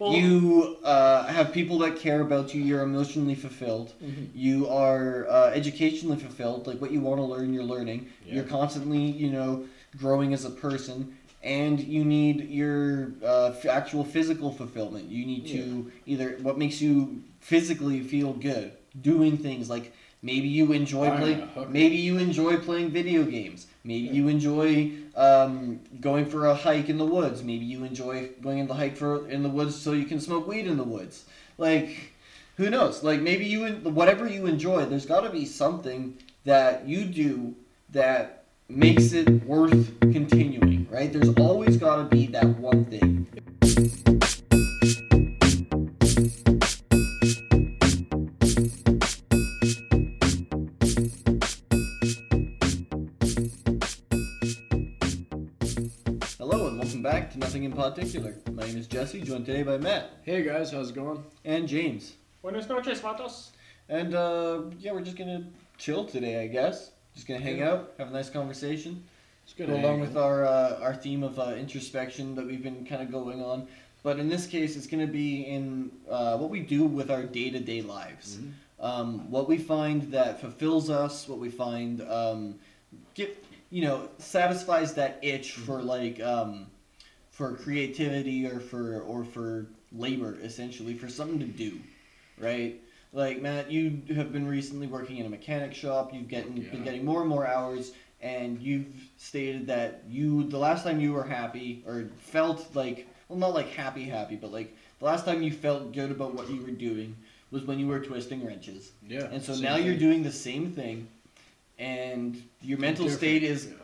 Well- you uh, have people that care about you. You're emotionally fulfilled. Mhm. You are uh, educationally fulfilled. Like what you want to learn, you're learning. Yeah. You're constantly, you know, growing as a person. And you need your uh, f- actual physical fulfillment. You need to either what makes you physically feel good, doing things like maybe you enjoy playing. Maybe you enjoy playing video games. Maybe you enjoy um, going for a hike in the woods. Maybe you enjoy going in the hike for in the woods so you can smoke weed in the woods. Like, who knows? Like maybe you whatever you enjoy. There's got to be something that you do that makes it worth continuing, right? There's always got to be that one thing. Nothing in Particular. My name is Jesse, joined today by Matt Hey guys, how's it going? and James. Buenas noches, vatos. And uh, yeah, we're just gonna chill today, I guess. Just gonna hang Yeah. out, have a nice conversation, It's good. go along with our uh, our theme of uh, introspection that we've been kind of going on. But in this case, it's gonna be in uh, what we do with our day to day lives. Mhm. Um, what we find that fulfills us, what we find um, get you know satisfies that itch for like um, for creativity or for or for labor essentially for something to do, right? Like Matt, you have been recently working in a mechanic shop. You've getting been getting more and more hours, and you've stated that you the last time you were happy or felt like well not like happy happy, but like the last time you felt good about what you were doing was when you were twisting wrenches. Yeah. And so now you're doing the same thing, and your mental state is yeah.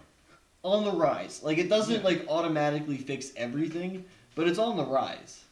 On the rise. Like it doesn't Yeah. like automatically fix everything, but it's on the rise.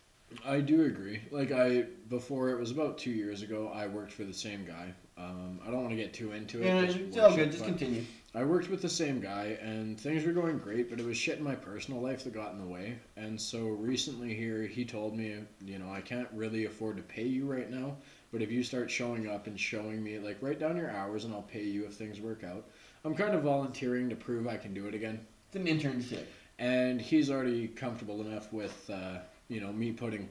I do agree. Like I before it was about two years ago. I worked for the same guy. Um, I don't want to get too into it. Yeah, just it's all good. Just continue. I worked with the same guy, and things were going great, but it was shit in my personal life that got in the way. And so recently here, he told me, you know, I can't really afford to pay you right now, but if you start showing up and showing me, like, write down your hours and I'll pay you if things work out. I'm kind of volunteering to prove I can do it again. It's an internship. and he's already comfortable enough with uh, you know me putting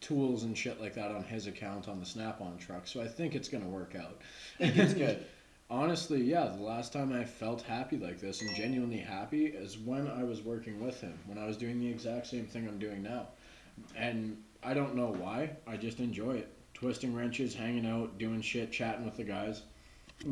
tools and shit like that on his account on the snap-on truck so i think it's going to work out It's good. honestly yeah the last time i felt happy like this and genuinely happy is when i was working with him when i was doing the exact same thing i'm doing now and i don't know why i just enjoy it twisting wrenches hanging out doing shit chatting with the guys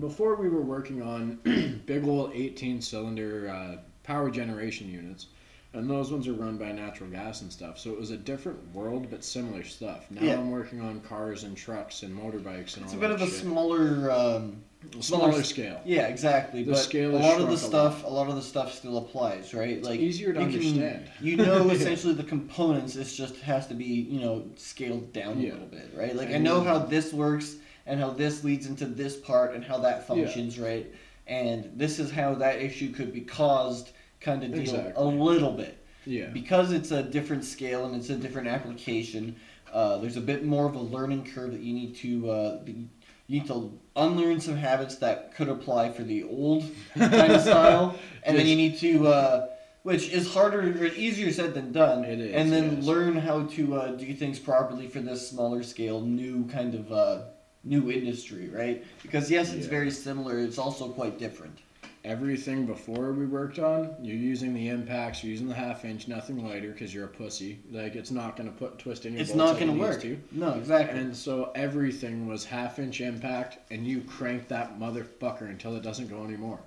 before we were working on big old 18 cylinder uh, power generation units and those ones are run by natural gas and stuff so it was a different world but similar stuff now Yeah. i'm working on cars and trucks and motorbikes and all that. It's all a bit of a shit. smaller. Um, smaller smaller- scale yeah, exactly. The but scale a lot of the a stuff, a lot of the stuff still applies, right? it's like easier to you can- understand you know, essentially the components. it just has to be, you know, scaled down Yeah. a little bit, right? Like I And- know how this works and how this leads into this part and how that functions, right? And this is how that issue could be caused. Kind of deal Exactly. a little bit. yeah because it's a different scale and it's a different application, uh, there's a bit more of a learning curve that you need to uh, be- you need to unlearn some habits that could apply for the old kind of style, and then you need to, uh, which is harder or easier said than done, It is, and then yes. learn how to uh, do things properly for this smaller scale, new kind of uh, new industry, right? Because yes, it's Yeah. very similar. It's also quite different. everything before we worked on, you're using the impacts, you're using the half inch, nothing lighter because you're a pussy. Like it's not gonna put twist in your It's not gonna needs work. to. No, exactly. And so everything was half inch impact, and you crank that motherfucker until it doesn't go anymore.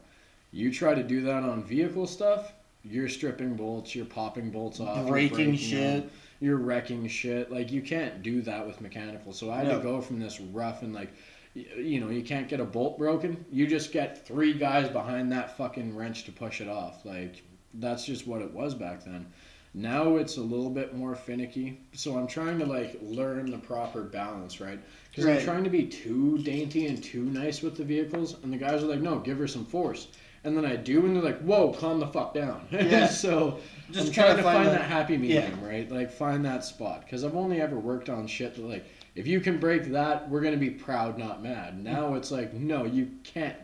You try to do that on vehicle stuff, you're stripping bolts, you're popping bolts off, you're Breaking them, shit. you're wrecking shit. Like you can't do that with mechanical. So I had No. to go from this rough and like, you know, you can't get a bolt broken. You just get three guys behind that fucking wrench to push it off. Like that's just what it was back then. Now it's a little bit more finicky. So I'm trying to like learn the proper balance, right? Because Right. I'm trying to be too dainty and too nice with the vehicles, and the guys are like, "No, give her some force." And then I do, and they're like, "Whoa, calm the fuck down." Yeah. so Just I'm trying trying to find, that, that- happy medium, right? Like find that spot. Because I've only ever worked on shit that like, if you can break that, we're gonna be proud, not mad. Now it's like, no, you can't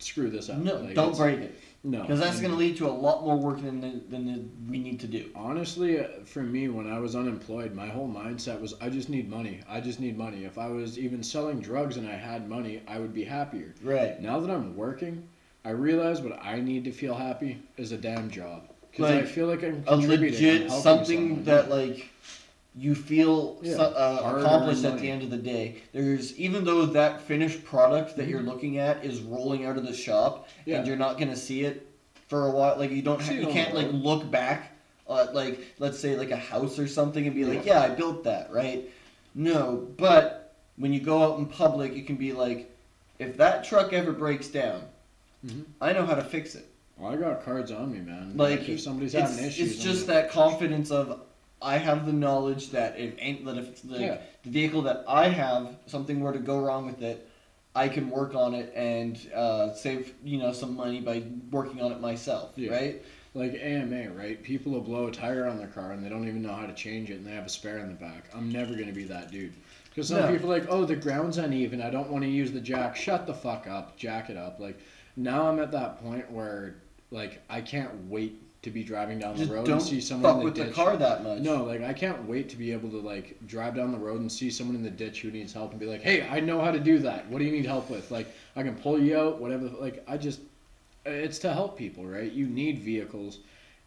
screw this up. No, Like, don't break it. No, because that's going to lead to a lot more work than the, than the, we need to do. Honestly, uh, for me, when I was unemployed, my whole mindset was I just need money. I just need money. If I was even selling drugs and I had money, I would be happier. Right. Now that I'm working, I realize what I need to feel happy is a damn job. Because I feel like I'm A contributing. legit I'm something someone. that like you feel Yeah, so, uh, accomplished at the end of the day. There's even though that finished product that you're Mhm. looking at is rolling out of the shop Yeah. and you're not going to see it for a while. Like you don't, ha- you can't like look back at like let's say like a house or something and be like, yeah, I built that, right? No, but when you go out in public, you can be like, if that truck ever breaks down, Mhm. I know how to fix it. Well, I got cards on me, man. Like, if somebody's having issues, it's just like, that confidence of I have the knowledge that if ain't that if the, Yeah. the vehicle that I have something were to go wrong with it, I can work on it and uh, save you know some money by working on it myself, Yeah. right? like AMA, right? People will blow a tire on their car and they don't even know how to change it, and they have a spare in the back. I'm never gonna be that dude. Because some No. people are like, oh, the ground's uneven. I don't want to use the jack. Shut the fuck up. Jack it up. Like now, I'm at that point where like I can't wait to be driving down Just the road don't and see someone fuck in the with ditch. the car that much. No, like I can't wait to be able to like drive down the road and see someone in the ditch who needs help and be like, "Hey, I know how to do that. What do you need help with?" Like I can pull you out, whatever. Like I just, it's to help people, right? You need vehicles,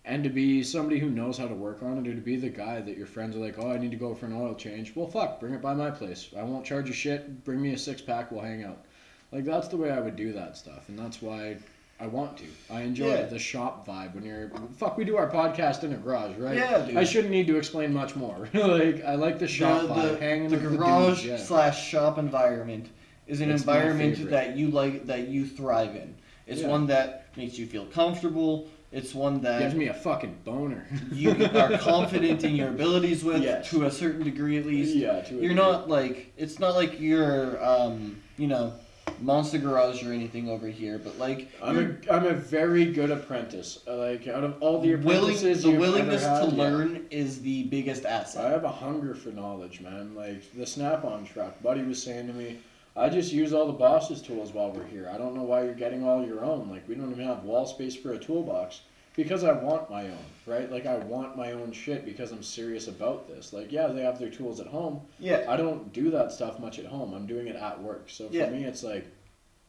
and to be somebody who knows how to work on it, or to be the guy that your friends are like, "Oh, I need to go for an oil change." Well, fuck, bring it by my place. I won't charge you shit. Bring me a six pack. We'll hang out. Like that's the way I would do that stuff, and that's why. I want to. I enjoy Yeah. the shop vibe when you're. Fuck, we do our podcast in a garage, right? Yeah, dude. I shouldn't need to explain much more. like I like the shop the, vibe, the, hanging the the garage dudes, yeah. slash shop environment is an It's environment that you like that you thrive in. It's Yeah. one that makes you feel comfortable. It's one that Gives me a fucking boner. you are confident in your abilities with Yes. to a certain degree at least. yeah, to a You're degree. not like it's not like you're um, you know, monster garage or anything over here, but like I'm a, I'm a very good apprentice. Like out of all the willing apprentices, the willingness had, to yeah. learn is the biggest asset. I have a hunger for knowledge, man. Like the Snap-on truck. Buddy was saying to me, I just use all the boss's tools while we're here. I don't know why you're getting all your own. Like we don't even have wall space for a toolbox because I want my own, right? Like I want my own shit because I'm serious about this. Like yeah, they have their tools at home. Yeah. I don't do that stuff much at home. I'm doing it at work. So for Yeah. me, it's like,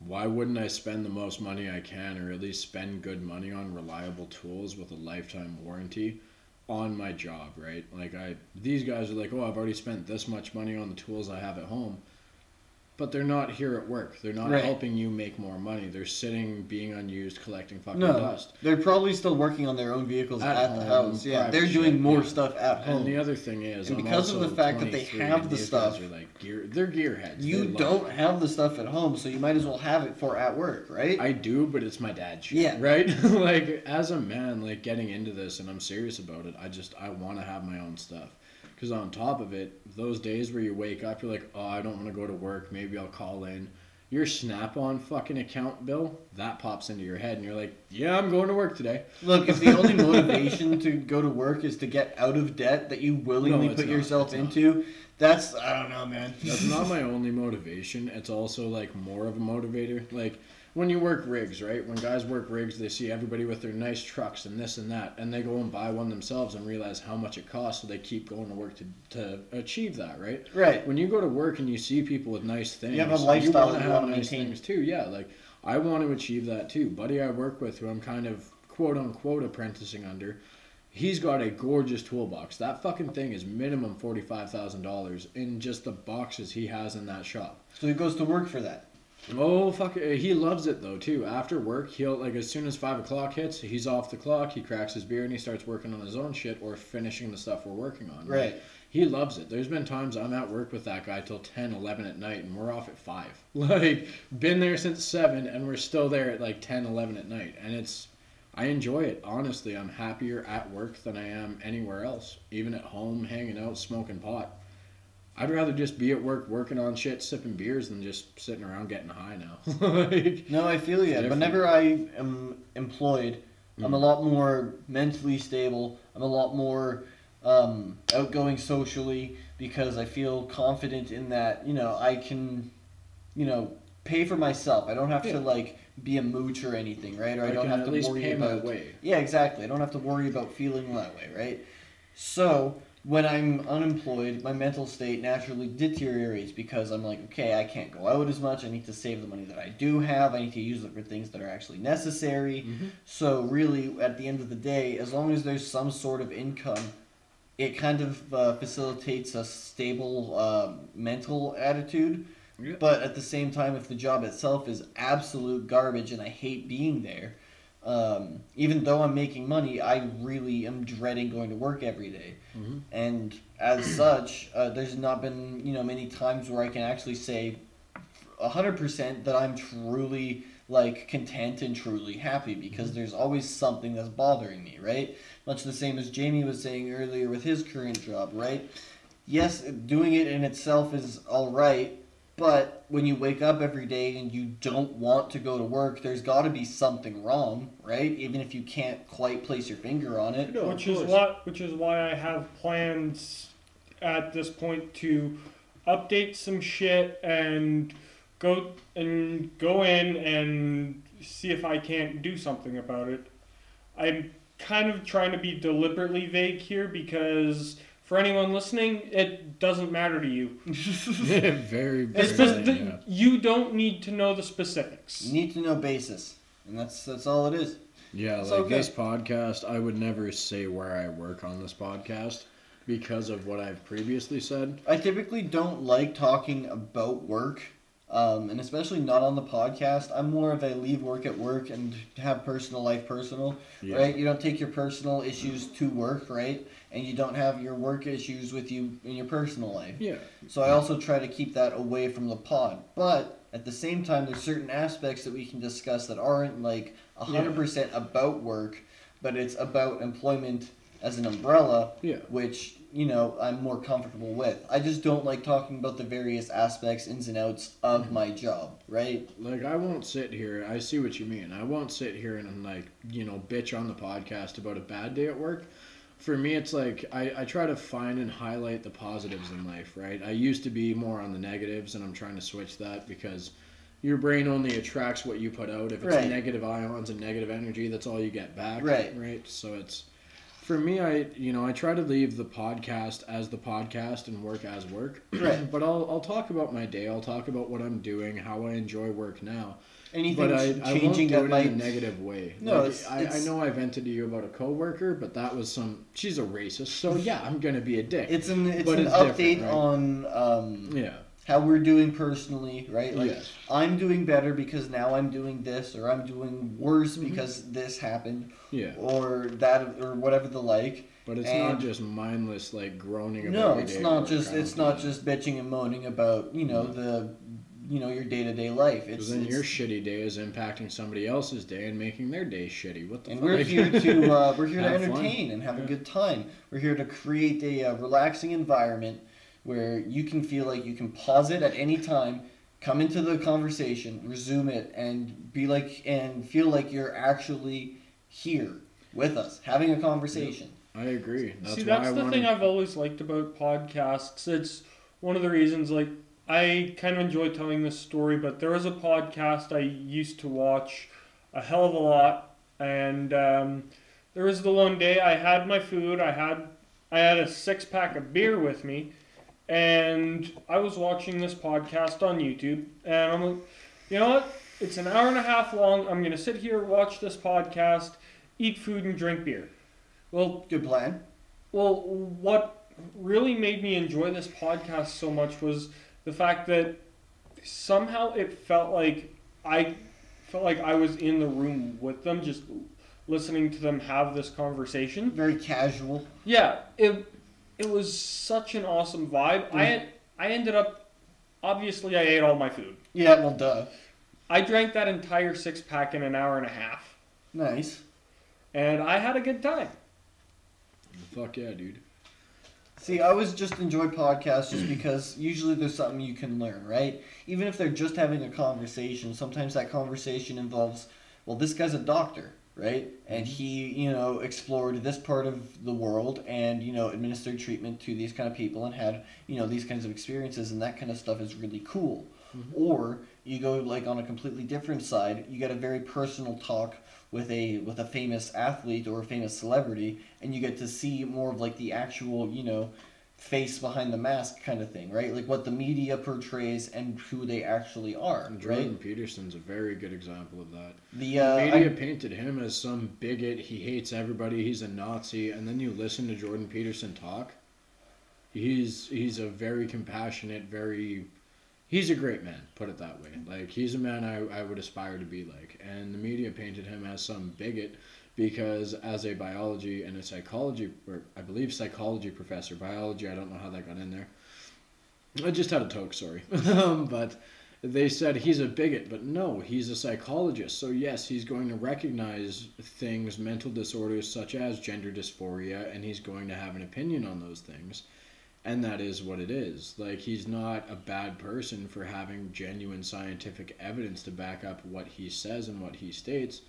why wouldn't I spend the most money I can, or at least spend good money on reliable tools with a lifetime warranty on my job, right? Like I, these guys are like, oh, I've already spent this much money on the tools I have at home. But they're not here at work. They're not Right. helping you make more money. They're sitting, being unused, collecting fucking No. dust. They're probably still working on their own vehicles At at, the home, house. Yeah, private they're doing shit, more yeah. stuff at And home. the other thing is, And I'm because of also the fact that they 23, have and the these guys stuff- are like gear, they're gearheads. They you love don't it. have the stuff at home, so you might as well have it for at work, right? I do, but it's my dad's shit. Yeah. Right? like as a man, like getting into this and I'm serious about it, I just I want to have my own stuff. Cuz on top of it, those days where you wake up you're like, "Oh, I don't want to go to work. Maybe I'll call in." Your Snap-on fucking account bill, that pops into your head and you're like, "Yeah, I'm going to work today." Look, if the only motivation to go to work is to get out of debt that you willingly No, put not. yourself It's not. into, that's I don't know, man. That's not my only motivation. It's also like more of a motivator. Like when you work rigs, right? When guys work rigs, they see everybody with their nice trucks and this and that, and they go and buy one themselves and realize how much it costs, so they keep going to work to, to achieve that, right? Right. When you go to work and you see people with nice things, you have a lifestyle you have wanna nice maintain. things too. Yeah, like I want to achieve that too. Buddy, I work with, who I'm kind of quote unquote apprenticing under. He's got a gorgeous toolbox. That fucking thing is minimum forty five thousand dollars in just the boxes he has in that shop. So he goes to work for that. Oh fuck! He loves it though too. After work, he'll like as soon as five o'clock hits, he's off the clock. He cracks his beer and he starts working on his own shit or finishing the stuff we're working on. Right. He loves it. There's been times I'm at work with that guy till 10, 11 at night, and we're off at five. Like been there since seven, and we're still there at like 10, 11 at night, and it's. I enjoy it. Honestly, I'm happier at work than I am anywhere else. Even at home, hanging out, smoking pot. I'd rather just be at work working on shit, sipping beers, than just sitting around getting high now. like, No, I feel you. Whenever I am employed, I'm a Mm. lot more mentally stable. I'm a lot more um, outgoing socially because I feel confident in that. You know, I can, you know, pay for myself. I don't have Yeah. to like be a mooch or anything, right? Or I, I don't have to worry about way. Yeah, exactly. I don't have to worry about feeling that way, right? So when I'm unemployed, my mental state naturally deteriorates because I'm like, okay, I can't go out as much. I need to save the money that I do have. I need to use it for things that are actually necessary. Mhm. So really, at the end of the day, as long as there's some sort of income, it kind of uh, facilitates a stable uh, mental attitude. Yeah. But at the same time, if the job itself is absolute garbage and I hate being there, um, even though I'm making money, I really am dreading going to work every day. Mhm. And as such, uh, there's not been you know many times where I can actually say, hundred percent that I'm truly like content and truly happy because there's always something that's bothering me, right? Much the same as Jamie was saying earlier with his current job, right? Yes, doing it in itself is all right, but when you wake up every day and you don't want to go to work, there's got to be something wrong, right? Even if you can't quite place your finger on it. No, which is what which is why I have plans at this point to update some shit and go and go in and see if I can't do something about it. I'm kind of trying to be deliberately vague here because for anyone listening, it doesn't matter to you. very, It's very just that yeah. you don't need to know the specifics. You need to know basis, and that's that's all it is. Yeah, It's like okay. this podcast, I would never say where I work on this podcast because of what I've previously said. I typically don't like talking about work, um, and especially not on the podcast. I'm more of a leave work at work and have personal life personal, Yeah. right? You don't take your personal issues to work, right? And you don't have your work issues with you in your personal life. Yeah. So I also try to keep that away from the pod. But at the same time, there's certain aspects that we can discuss that aren't like 100% about work, but it's about employment as an umbrella, Yeah. which, you know, I'm more comfortable with. I just don't like talking about the various aspects, ins and outs of mm-hmm. my job, right? Like I won't sit here. I see what you mean. I won't sit here and like you know bitch on the podcast about a bad day at work. For me, it's like I, I try to find and highlight the positives in life. Right. I used to be more on the negatives, and I'm trying to switch that because your brain only attracts what you put out. If it's Right. negative ions and negative energy, that's all you get back. Right. Right. So it's for me. I you know I try to leave the podcast as the podcast and work as work. Right. but I'll I'll talk about my day. I'll talk about what I'm doing, how I enjoy work now. Anything But I, I won't changing that it might. in a negative way. No, Like, it's- I, it's- I know I vented to you about a coworker, but that was some. She's a racist, so yeah, I'm gonna be a dick. It's an it's But an it's update right? on um, yeah, how we're doing personally, right? Like Yes. I'm doing better because now I'm doing this, or I'm doing worse Mhm. because this happened, yeah. or that, or whatever the like. But it's And- not just mindless like groaning about. No, it's not just it's not just bitching and moaning about you know the you know your day to day life. It's, 'Cause then it's your shitty day is impacting somebody else's day and making their day shitty. What the and fuck? we're here to uh, we're here to Have fun. entertain and have a good time. We're here to create a uh, relaxing environment where you can feel like you can pause it at any time, come into the conversation, resume it, and be like and feel like you're actually here with us having a conversation. I agree. That's See, why that's I the wanted, thing I've always liked about podcasts. It's one of the reasons, like, I kind of enjoy telling this story, but there was a podcast I used to watch a hell of a lot, and um, there was the one day I had my food, I had I had a six pack of beer with me, and I was watching this podcast on YouTube, and I'm like, you know what? It's an hour and a half long. I'm gonna sit here, watch this podcast, eat food, and drink beer. Well, Good plan. well, what really made me enjoy this podcast so much was the fact that somehow it felt like I felt like I was in the room with them, just listening to them have this conversation. Very casual. Yeah, it it was such an awesome vibe. I mm. I ended up obviously I ate all my food. Yeah, well, duh. I drank that entire six pack in an hour and a half, Nice. and I had a good time. Fuck yeah, dude. See, I always just enjoy podcasts just because usually there's something you can learn, right? Even if they're just having a conversation, sometimes that conversation involves, well, this guy's a doctor, right? And mm-hmm. he, you know, explored this part of the world and, you know, administered treatment to these kind of people and had, you know, these kinds of experiences and that kind of stuff is really cool. Mm-hmm. or you go like on a completely different side. You get a very personal talk with a with a famous athlete or a famous celebrity, and you get to see more of like the actual you know face behind the mask kind of thing, right? Like what the media portrays and who they actually are, Jordan right? Peterson's a very good example of that. The uh, the media I- painted him as some bigot. He hates everybody. He's a Nazi. And then you listen to Jordan Peterson talk. He's he's a very compassionate, very. He's a great man. Put it that way. Like he's a man I, I would aspire to be like. And the media painted him as some bigot because as a biology and a psychology or I believe psychology professor, biology I don't know how that got in there. I just had a toke, sorry. Um, but they said he's a bigot, but no, he's a psychologist. So yes, he's going to recognize things, mental disorders such as gender dysphoria, and he's going to have an opinion on those things. And that is what it is. Like he's not a bad person for having genuine scientific evidence to back up what he says and what he states.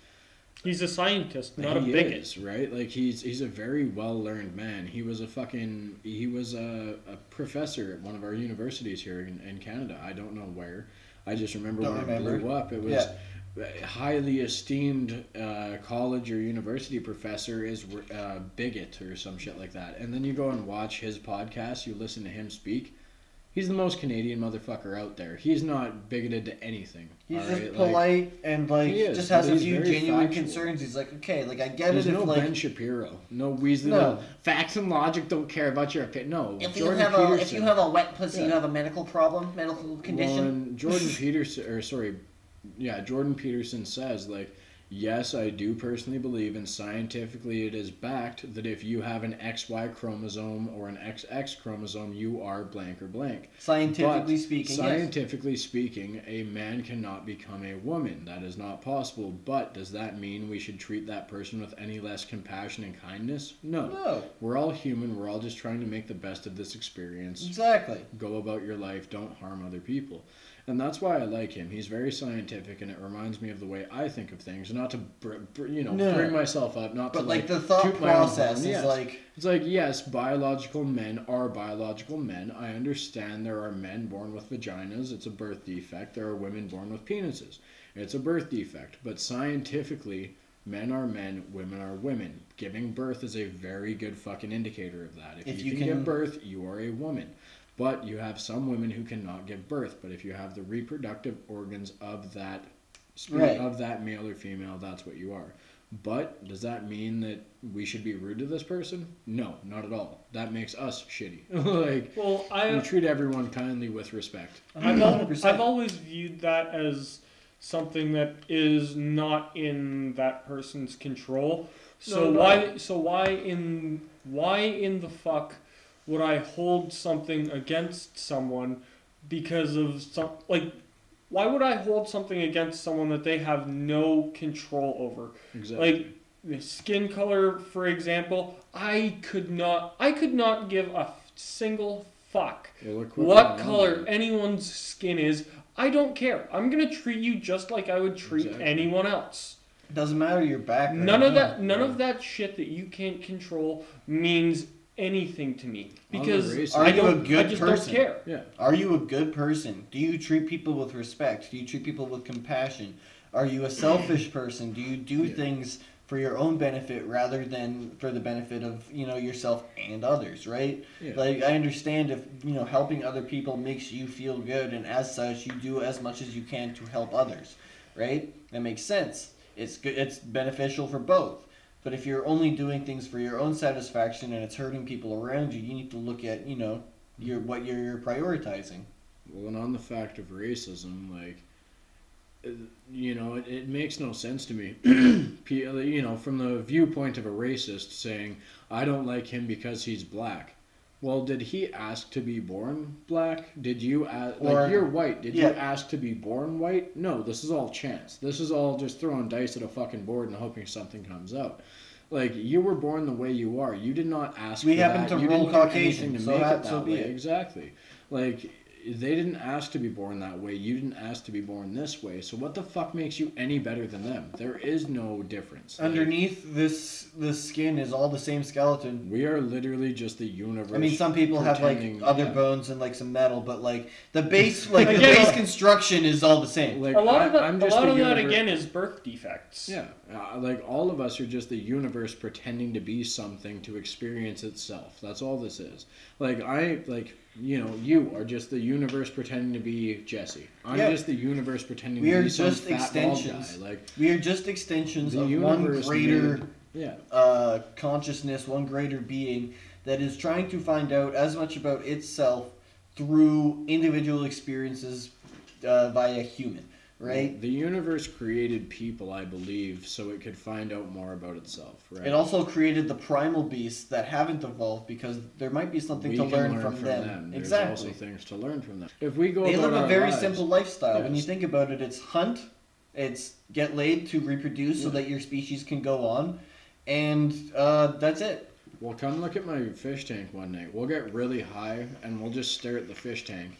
He's a scientist, not a he bigot. is, right? Like he's he's a very well learned man. He was a fucking he was a, a professor at one of our universities here in, in Canada. I don't know where. I just remember Don't when remember. it blew up. It was a highly esteemed uh, college or university professor is uh, bigot or some shit like that. And then you go and watch his podcast. You listen to him speak. He's the most Canadian motherfucker out there. He's not bigoted to anything. He's just right? Like, polite and like is, just has a few genuine factual. concerns. He's like, okay, like I get There's it if no like Ben Shapiro, no Weasley. No. Facts and logic don't care about your opinion. No, if you Jordan have a if Peterson. you have a wet pussy, you have a medical problem, medical condition. Well, Jordan Peterson, or sorry, yeah, Jordan Peterson says like, yes, I do personally believe, and scientifically it is backed that if you have an XY chromosome or an XX chromosome, you are blank or blank. Scientifically But speaking, yes. Scientifically speaking, a man cannot become a woman. That is not possible. But does that mean we should treat that person with any less compassion and kindness? No. No, We're all human. We're all just trying to make the best of this experience. exactly. Go about your life. Don't harm other people. And that's why I like him. He's very scientific, and it reminds me of the way I think of things. Not to, br- br- you know, No. bring myself up. Not But to like like, the thought toot my own process is Yes. like It's like, yes, biological men are biological men. I understand there are men born with vaginas. It's a birth defect. There are women born with penises. It's a birth defect. But scientifically, men are men, women are women. Giving birth is a very good fucking indicator of that. If, If you, you can- give birth, you are a woman. But you have some women who cannot give birth. But if you have the reproductive organs of that spe- Right. of that male or female, that's what you are. But does that mean that we should be rude to this person? No, not at all. That makes us shitty. like Well, I we treat everyone kindly with respect. I've, I've always viewed that as something that is not in that person's control. So No, no. why so why in why in the fuck would I hold something against someone because of some like why would I hold something against someone that they have no control over? Exactly. Like the skin color, for example, I could not I could not give a single fuck Well, what color there. anyone's skin is, I don't care. I'm gonna treat you just like I would treat Exactly. anyone else. doesn't matter your background. None of that none yeah. of that shit that you can't control means anything to me. Because Are I you a don't I good just person? don't care. Yeah. Are you a good person? Do you treat people with respect? Do you treat people with compassion? Are you a selfish person? Do you do Yeah. things for your own benefit rather than for the benefit of you know yourself and others? Right? Yeah. Like I understand if you know helping other people makes you feel good, and as such, you do as much as you can to help others. Right? That makes sense. It's good. It's beneficial for both. But if you're only doing things for your own satisfaction and it's hurting people around you, you need to look at you know your mm-hmm. what you're, you're prioritizing. Well, and on the fact of racism, like, you know, it, it makes no sense to me. You know, from the viewpoint of a racist saying, I don't like him because he's black. Well, did he ask to be born black? Did you ask, Or- like, you're white. Did yeah. you ask to be born white? No, this is all chance. This is all just throwing dice at a fucking board and hoping something comes out. Like, you were born the way you are. You did not ask We for happen that. to you roll Caucasian, to so make that- it that be way. it. Exactly. Like, they didn't ask to be born that way. You didn't ask to be born this way. So what the fuck makes you any better than them? There is no difference. Like, Underneath this this skin is all the same skeleton. we are literally just the universe. I mean, some people have like other yeah. bones and like some metal, but like the base, like the Again, base construction is all the same. Like, a lot of I- that, I'm a lot the of that again is birth defects. Yeah, uh, like all of us are just the universe pretending to be something to experience itself. That's all this is. Like I, like you know, you are just the universe pretending to be Jesse. I'm Yeah. just the universe pretending We to be some fat bald extensions. guy. Like We are just extensions of one greater made- yeah, uh, consciousness, one greater being that is trying to find out as much about itself through individual experiences uh, via human, right? The universe created people, I believe, so it could find out more about itself. Right. It also created the primal beasts that haven't evolved because there might be something we to can learn, from, them. There's Exactly. also things to learn from them. If we go They live a very lives- simple lifestyle. When you think about it, it's hunt, it's get laid to reproduce so that your species can go on, and uh, that's it. Well, come look at my fish tank one night. We'll get really high and we'll just stare at the fish tank.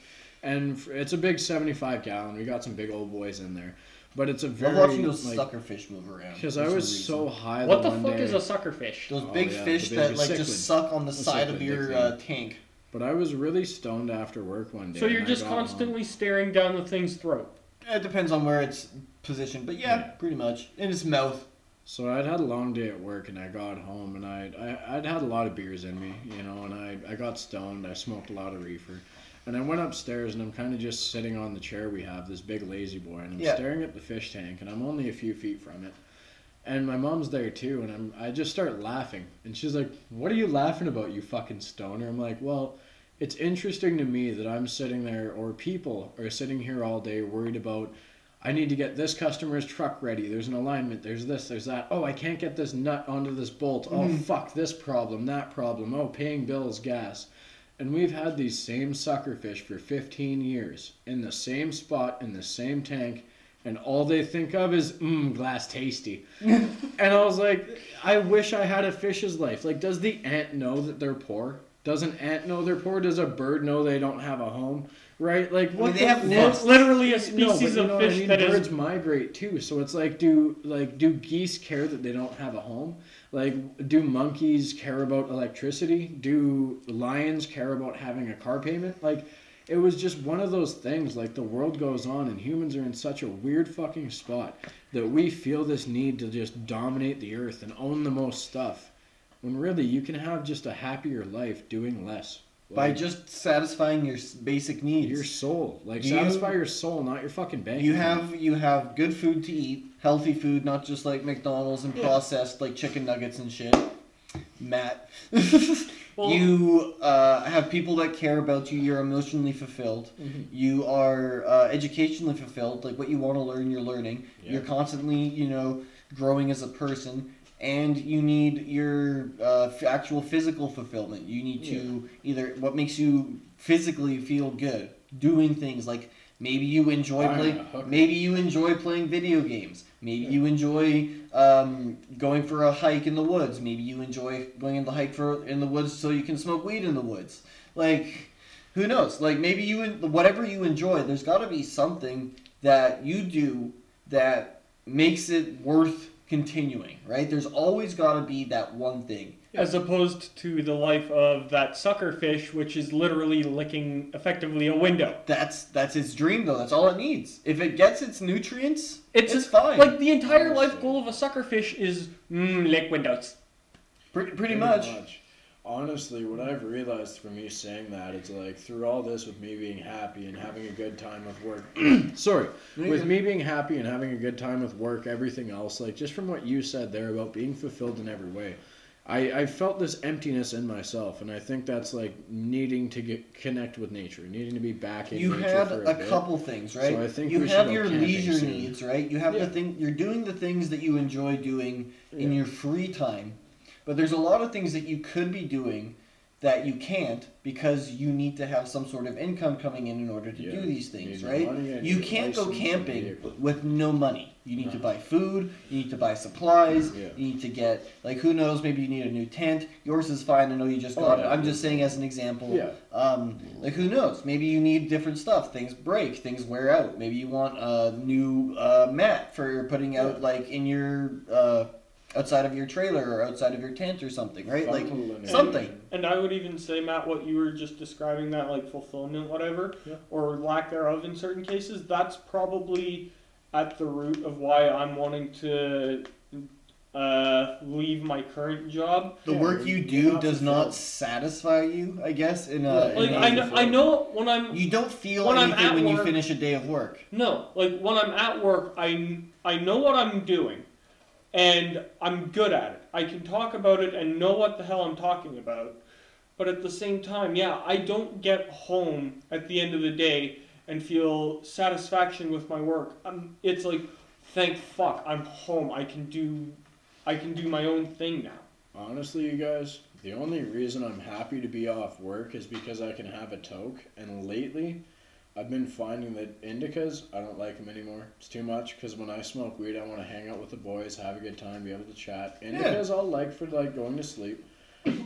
And it's a big 75 gallon. We got some big old boys in there. But it's a Love very. watching those like, suckerfish move around. Because I was reason. so high What the the one fuck day, is a suckerfish? Those Oh, big yeah, fish the that like cichlid. just suck on the The side of your uh, tank. But I was really stoned after work one day. So you're just got home. constantly staring down the thing's throat. It depends on where it's positioned, but yeah, Yeah. pretty much in its mouth. So I'd had a long day at work and I got home and I'd, I, I'd had a lot of beers in me, you know, and I, I got stoned. I smoked a lot of reefer. And I went upstairs and I'm kind of just sitting on the chair we have, this big lazy boy, and I'm Yeah. staring at the fish tank and I'm only a few feet from it. And my mom's there too, and I'm I just start laughing. And she's like, What are you laughing about, you fucking stoner? I'm like, Well, it's interesting to me that I'm sitting there or people are sitting here all day worried about I need to get this customer's truck ready. There's an alignment. There's this. There's that. Oh, I can't get this nut onto this bolt. Oh, mm-hmm. fuck this problem, that problem. Oh, paying bills, gas. And we've had these same suckerfish for 15 years in the same spot, in the same tank, and all they think of is, mmm, glass tasty. and I was like, I wish I had a fish's life. Like, does the ant know that they're poor? Does an ant know they're poor? Does a bird know they don't have a home? Right? Like, what they the have nests. Literally a species you of know what I fish mean? that is birds migrate too. So it's like, do like do geese care that they don't have a home? Like, do monkeys care about electricity? Do lions care about having a car payment? Like, it was just one of those things. Like the world goes on, and humans are in such a weird fucking spot that we feel this need to just dominate the earth and own the most stuff. When really, you can have just a happier life doing less. By Like, just satisfying your basic needs. your soul, like You- satisfy your soul, not your fucking bank. You have you have good food to eat, healthy food, not just like McDonald's and Yeah. processed like chicken nuggets and shit. Matt, Well- you uh, have people that care about you. You're emotionally fulfilled. Mhm. You are uh, educationally fulfilled. Like what you want to learn, you're learning. Yeah. You're constantly, you know, growing as a person. And you need your uh, f- actual physical fulfillment. You need to either what makes you physically feel good, doing things like maybe you enjoy playing. Maybe you enjoy playing video games. Maybe you enjoy um, going for a hike in the woods. Maybe you enjoy going in the hike for in the woods so you can smoke weed in the woods. Like, who knows? Like maybe you whatever you enjoy. There's got to be something that you do that makes it worth continuing, right? There's always got to be that one thing. as opposed to the life of that sucker fish, which is literally licking effectively a window. That's that's its dream though. That's all it needs. If it gets its nutrients, It's, it's, fine. Like the entire life goal of a sucker fish is mm, lick windows. pretty, pretty much. Honestly, what I've realized from me saying that is like through all this with me being happy and having a good time with work. sorry, with me being happy and having a good time with work, everything else, like just from what you said there about being fulfilled in every way. I, I felt this emptiness in myself, and I think that's like needing to get connect with nature, needing to be back in you nature had for a, a, couple things, right? So I think you we have your leisure soon. needs, right? You have Yeah. the thing. You're doing the things that you enjoy doing in Yeah. your free time, but there's a lot of things that you could be doing that you can't because you need to have some sort of income coming in in order to Yeah. do these things, right? money You can't go camping with no money. You need to buy food, you need to buy supplies, Yeah. you need to get like who knows, maybe you need a new tent. Yours is fine, I know you just Oh, got it. I'm just saying as an example. Yeah. Um, like who knows? Maybe you need different stuff. Things break, things wear out. Maybe you want a new uh, mat for putting out Yeah. like in your uh, outside of your trailer or outside of your tent or something, right? Like Fundamental and- something. And I would even say, Matt, what you were just describing, that like fulfillment, whatever, Yeah. or lack thereof in certain cases, that's probably at the root of why I'm wanting to uh, leave my current job. The work you do not does not fulfilled. satisfy you, I guess. In a, Yeah, in Like a- I know, I know when I'm you don't feel when anything at when you finish a day of work. No, like when I'm at work, I I know what I'm doing, and I'm good at it. I can talk about it and know what the hell I'm talking about. But at the same time, yeah, I don't get home at the end of the day and feel satisfaction with my work. Um, it's like, thank fuck, I'm home. I can do, I can do my own thing now. Honestly, you guys, the only reason I'm happy to be off work is because I can have a toke. And lately, I've been finding that indicas, I don't like them anymore. It's too much because when I smoke weed, I want to hang out with the boys, have a good time, be able to chat. Indicas, I'll like for like going to sleep.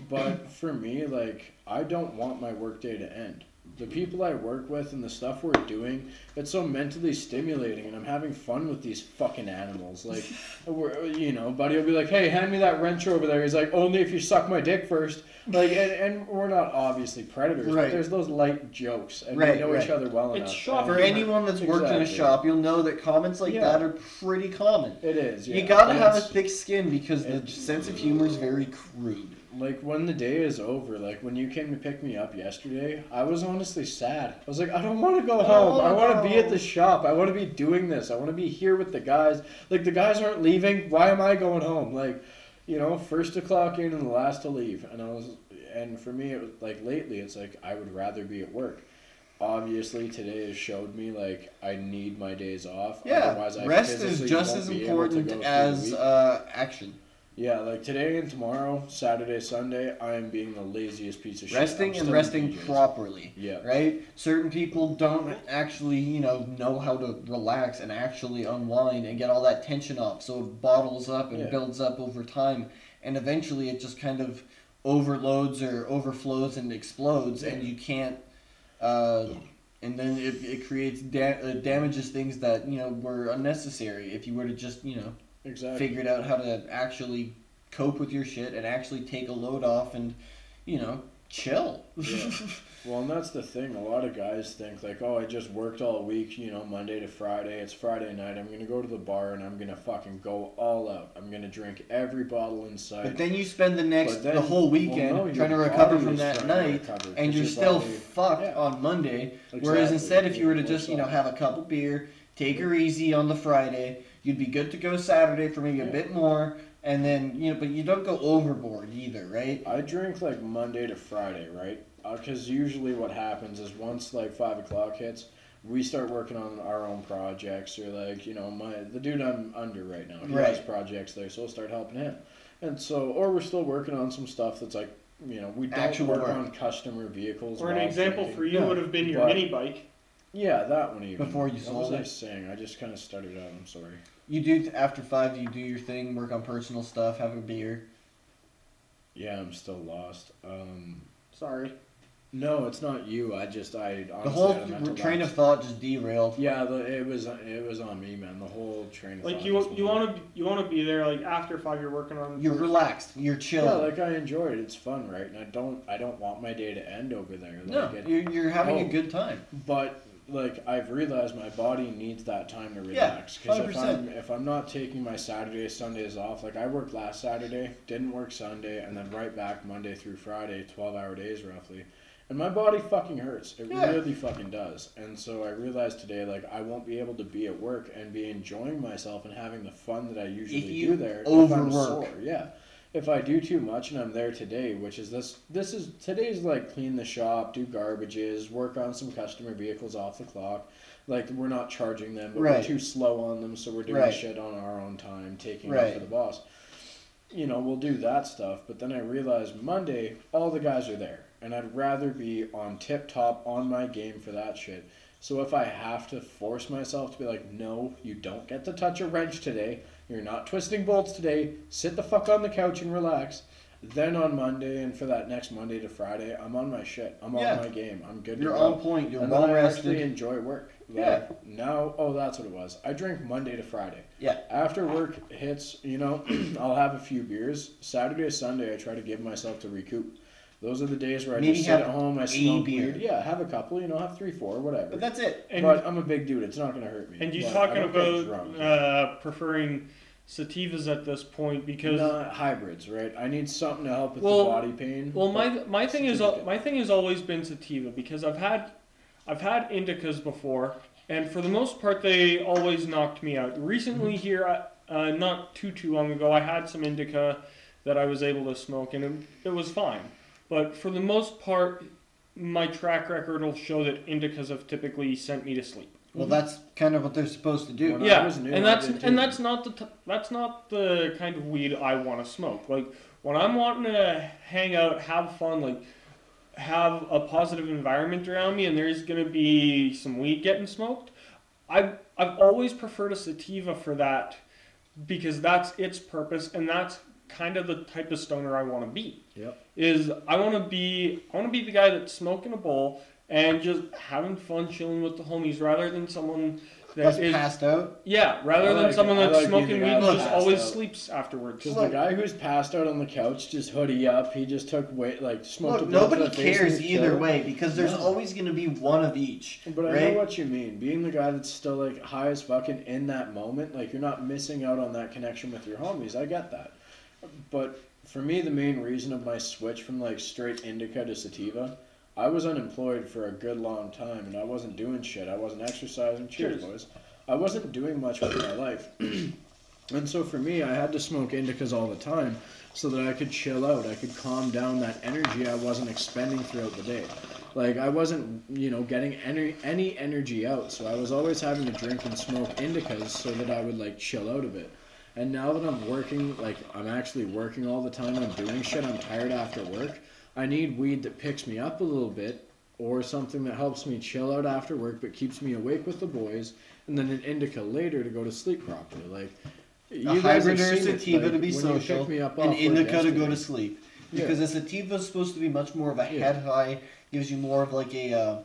But for me, like, I don't want my workday to end. The people I work with and the stuff we're doing, it's so mentally stimulating, and I'm having fun with these fucking animals. Like, we're, you know, buddy will be like, "Hey, hand me that wrench over there." He's like, "Only if you suck my dick first. Like, and, and we're not obviously predators, Right. but there's those light jokes, and Right, we know right. each other well It's enough. shocking. For anyone that's worked in a shop, you'll know that comments like Yeah. that are pretty common. It is. Yeah. You gotta have a thick skin because the sense of humor is very crude. Like when the day is over, like when you came to pick me up yesterday, I was honestly sad. I was like, I don't want to go home. I want to be at the shop. I want to be doing this. I want to be here with the guys. Like the guys aren't leaving. Why am I going home? Like, you know, first to clock in and the last to leave. And I was, and for me, it was like lately, it's like I would rather be at work. Obviously, today has showed me like I need my days off. Yeah, rest is just as be able to important go through the as uh, action. Yeah, like today and tomorrow, Saturday, Sunday, I am being the laziest piece of shit. Resting and resting PJs. properly. Yeah. Right? Certain people don't actually, you know, know how to relax and actually unwind and get all that tension off. So it bottles up and Yeah. builds up over time. And eventually it just kind of overloads or overflows and explodes, and you can't. Uh, and then it, it creates da- uh, damages things that you know were unnecessary if you were to just you know Exactly. figured out how to actually cope with your shit and actually take a load off and you know chill. Yeah. Well, and that's the thing. A lot of guys think like, oh, I just worked all week, you know, Monday to Friday. It's Friday night. I'm gonna go to the bar and I'm gonna fucking go all out. I'm gonna drink every bottle in sight. But then you spend the next then- the whole weekend well, no, trying to recover from that night, recover, and you're still body- fucked yeah. on Monday. Whereas instead, if you were to just you know have a couple beer, take her easy on the Friday, you'd be good to go Saturday for maybe a bit more, and then you know, but you don't go overboard either, right? I drink like Monday to Friday, right? Uh, because usually what happens is once like five o'clock hits, we start working on our own projects, or like you know my the dude I'm under right now, he has projects there, so I'll start helping him. And so, or we're still working on some stuff that's like you know we don't Actual work work. on customer vehicles. Or an example for you Yeah, would have been your but- mini bike. Yeah, that one even. Before you what sold was I it. saying? I just kind of started out. I'm sorry. You do after five, you do your thing, work on personal stuff, have a beer. Yeah, I'm still lost. Um, Sorry. no, it's not you. I just I honestly, The whole I meant to train laugh. of thought just derailed. Yeah, the, it was it was on me, man. The whole train of Like thought you was you on want to you want to be there like after five you're working on You're relaxed. You're chill. Yeah, like I enjoy it. It's fun, right? And I don't I don't want my day to end over there. Like no, it, you're, you're having a Oh. good time. but like I've realized my body needs that time to Yeah, relax. if 100%. I'm if I'm not taking my Saturdays Sundays off, like I worked last Saturday, didn't work Sunday, and then right back Monday through Friday, twelve hour days roughly. And my body fucking hurts. It Yeah. really fucking does. And so I realized today, like, I won't be able to be at work and be enjoying myself and having the fun that I usually do there if I'm overwork. sore. Yeah. If I do too much and I'm there today, which is this, this is today's like clean the shop, do garbages, work on some customer vehicles off the clock. Like we're not charging them, but Right. we're too slow on them, so we're doing Right. shit on our own time, taking Right. it for the boss. You know, we'll do that stuff, but then I realized Monday all the guys are there. and I'd rather be on tip top on my game for that shit. So if I have to force myself to be like, no, you don't get to touch a wrench today. You're not twisting bolts today. Sit the fuck on the couch and relax. Then on Monday and for that next Monday to Friday, I'm on my shit. I'm Yeah. on my game. I'm good. You're on point. You're and well I actually rested. enjoy work. Like, Yeah. Now, oh, that's what it was. I drink Monday to Friday. Yeah. After work hits, you know, I'll have a few beers. Saturday, Sunday, I try to give myself to recoup. Those are the days where I Maybe just sit have at home, I a smoke beer. weed. Yeah, have a couple. You know, have three, four, whatever. But that's it. And but I'm a big dude. It's not gonna hurt me. and you But I talking don't get about drunk. uh, preferring sativas at this point because not hybrids, right? I need something to help with Well- the body pain. Well, my my thing is sativa. my thing has always been sativa because I've had I've had indicas before, and for the most part they always knocked me out. Recently here, uh, not too too long ago, I had some indica that I was able to smoke, and it, it was fine. But for the most part, my track record will show that indicas have typically sent me to sleep. Well, that's kind of what they're supposed to do. When I yeah, was new, and that's did and that's not the t- that's not the kind of weed I want to smoke. Like when I'm wanting to hang out, have fun, like have a positive environment around me, and there's gonna be some weed getting smoked. I've I've always preferred a sativa for that because that's its purpose, and that's kind of the type of stoner I want to be. Yep. Is I want to be I want to be the guy that's smoking a bowl and just having fun, chilling with the homies, rather than someone That's that is passed out. yeah, rather I than like- someone that's like smoking weed and just that's always out. sleeps afterwards. Because Look. the guy who's passed out on the couch, just hoodie up, he just took weight, like smoked Look, a blunt to nobody the face cares and either killed. way because there's No. always going to be one of each. But I know what you mean. Being the guy that's still like high as fucking in that moment, like you're not missing out on that connection with your homies. I get that. But for me, the main reason of my switch from like straight indica to sativa, I was unemployed for a good long time and I wasn't doing shit. I wasn't exercising. Cheers, Cheers. boys. I wasn't doing much with my life. and so for me, I had to smoke indicas all the time so that I could chill out. I could calm down that energy I wasn't expending throughout the day. Like I wasn't, you know, getting any any energy out, so I was always having to drink and smoke indicas so that I would like chill out a bit. And now that I'm working, like I'm actually working all the time, I'm doing shit, I'm tired after work. I need weed that picks me up a little bit, or something that helps me chill out after work but keeps me awake with the boys, and then an indica later to go to sleep properly. Like you a guys hybrid have seen it, sativa like, to be social, me up and indica to go to sleep. Yeah. Because a sativa is supposed to be much more of a Yeah. head high, gives you more of like a uh,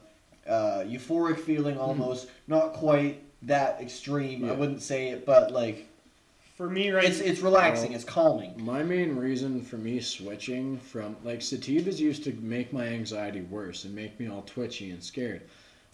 uh, euphoric feeling Hmm. almost. Not quite that extreme, I wouldn't say it, but like For me, right, it's it's relaxing, Well, it's calming. My main reason for me switching from like sativas used to make my anxiety worse and make me all twitchy and scared.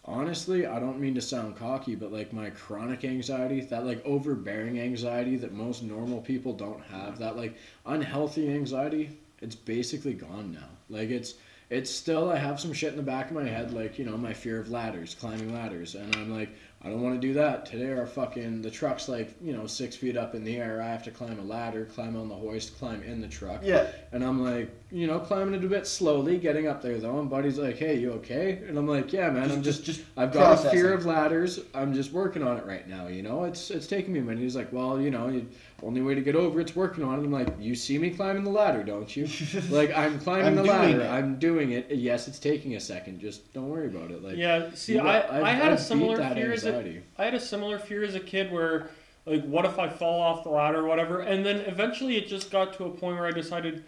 Honestly, I don't mean to sound cocky, but like my chronic anxiety, that like overbearing anxiety that most normal people don't have, that like unhealthy anxiety, it's basically gone now. Like it's it's still I have some shit in the back of my head, like, you know, my fear of ladders, climbing ladders, and I'm like, I don't want to do that. Today our fucking the truck's like, you know, six feet up in the air. I have to climb a ladder, climb on the hoist, climb in the truck. Yeah, And I'm like, you know, climbing it a bit slowly, getting up there though. And Buddy's like, "Hey, you okay?" And I'm like, "Yeah, man. I'm just, just I've got a fear of ladders. I'm just working on it right now. You know, it's it's taking me a minute." He's like, "Well, you know, you, only way to get over it's working on it." I'm like, "You see me climbing the ladder, don't you?" like, I'm climbing I'm the ladder. it. I'm doing it. Yes, it's taking a second. Just don't worry about it. Like, yeah. See, you I, I've, I had I've a similar that fear as a, anxiety. I had a similar fear as a kid where, like, what if I fall off the ladder or whatever? And then eventually it just got to a point where I decided,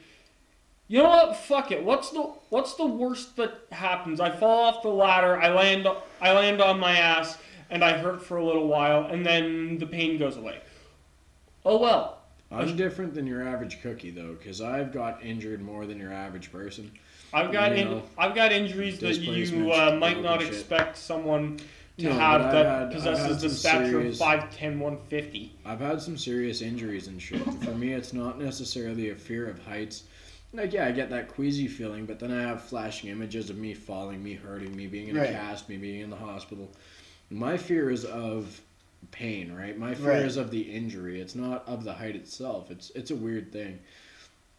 you know what? Fuck it. What's the what's the worst that happens? I fall off the ladder. I land I land on my ass and I hurt for a little while, and then the pain goes away. Oh well. I'm different than your average cookie though, because I've got injured more than your average person. I've got You in, know, I've got injuries that you uh, might not shit. expect someone to No, have that had- possesses the stature serious- of 5'10", 150. I've had some serious injuries and shit. For me, it's not necessarily a fear of heights. Like, yeah, I get that queasy feeling, but then I have flashing images of me falling, me hurting, me being in Right. a cast, me being in the hospital. My fear is of pain, right? My fear Right. is of the injury. It's not of the height itself. It's it's a weird thing.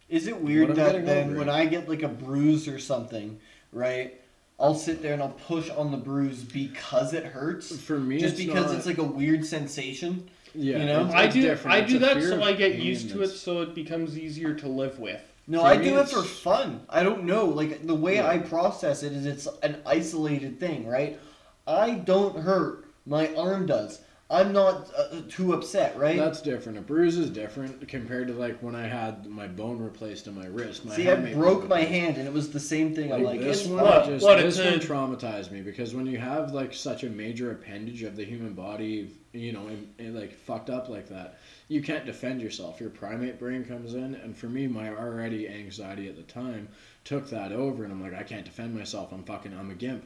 Is it weird that then when it. I get like a bruise or something, right? I'll sit there and I'll push on the bruise because it hurts. For me, Just it's because not- it's like a weird sensation. yeah, you know? it's- I do different. I It's do that so I get used to it so it becomes easier to live with. No, I do it for fun. I don't know. Like the way Yeah. I process it is it's an isolated thing, right? I don't hurt. My arm does. I'm not uh, too upset, right? That's different. A bruise is different compared to like when I had my bone replaced in my wrist. My See, I broke my replaced. hand and it was the same thing. I'm like, this it's one What- just what, this one traumatized me because when you have like such a major appendage of the human body, you know, and, and, like fucked up like that, you can't defend yourself. Your primate brain comes in, and for me, my already anxiety at the time took that over, and I'm like, I can't defend myself. I'm fucking, I'm a gimp.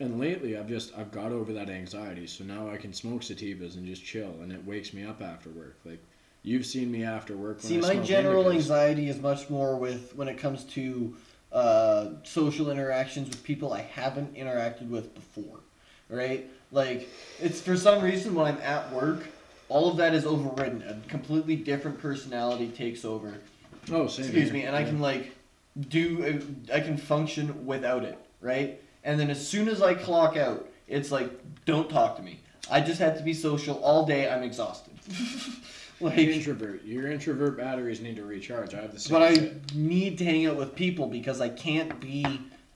And lately, I've just I've got over that anxiety, so now I can smoke sativas and just chill, and it wakes me up after work. Like you've seen me after work. When See, my general indicas. anxiety is much more with when it comes to uh, social interactions with people I haven't interacted with before, right? Like, it's for some reason when I'm at work, all of that is overridden. A completely different personality takes over. Oh, same Excuse here. me, and I can like do, I can function without it, right? And then as soon as I clock out, it's like, don't talk to me. I just had to be social all day. I'm exhausted. like, You're introvert. Your introvert batteries need to recharge. I have the same. but I shit. need to hang out with people because I can't be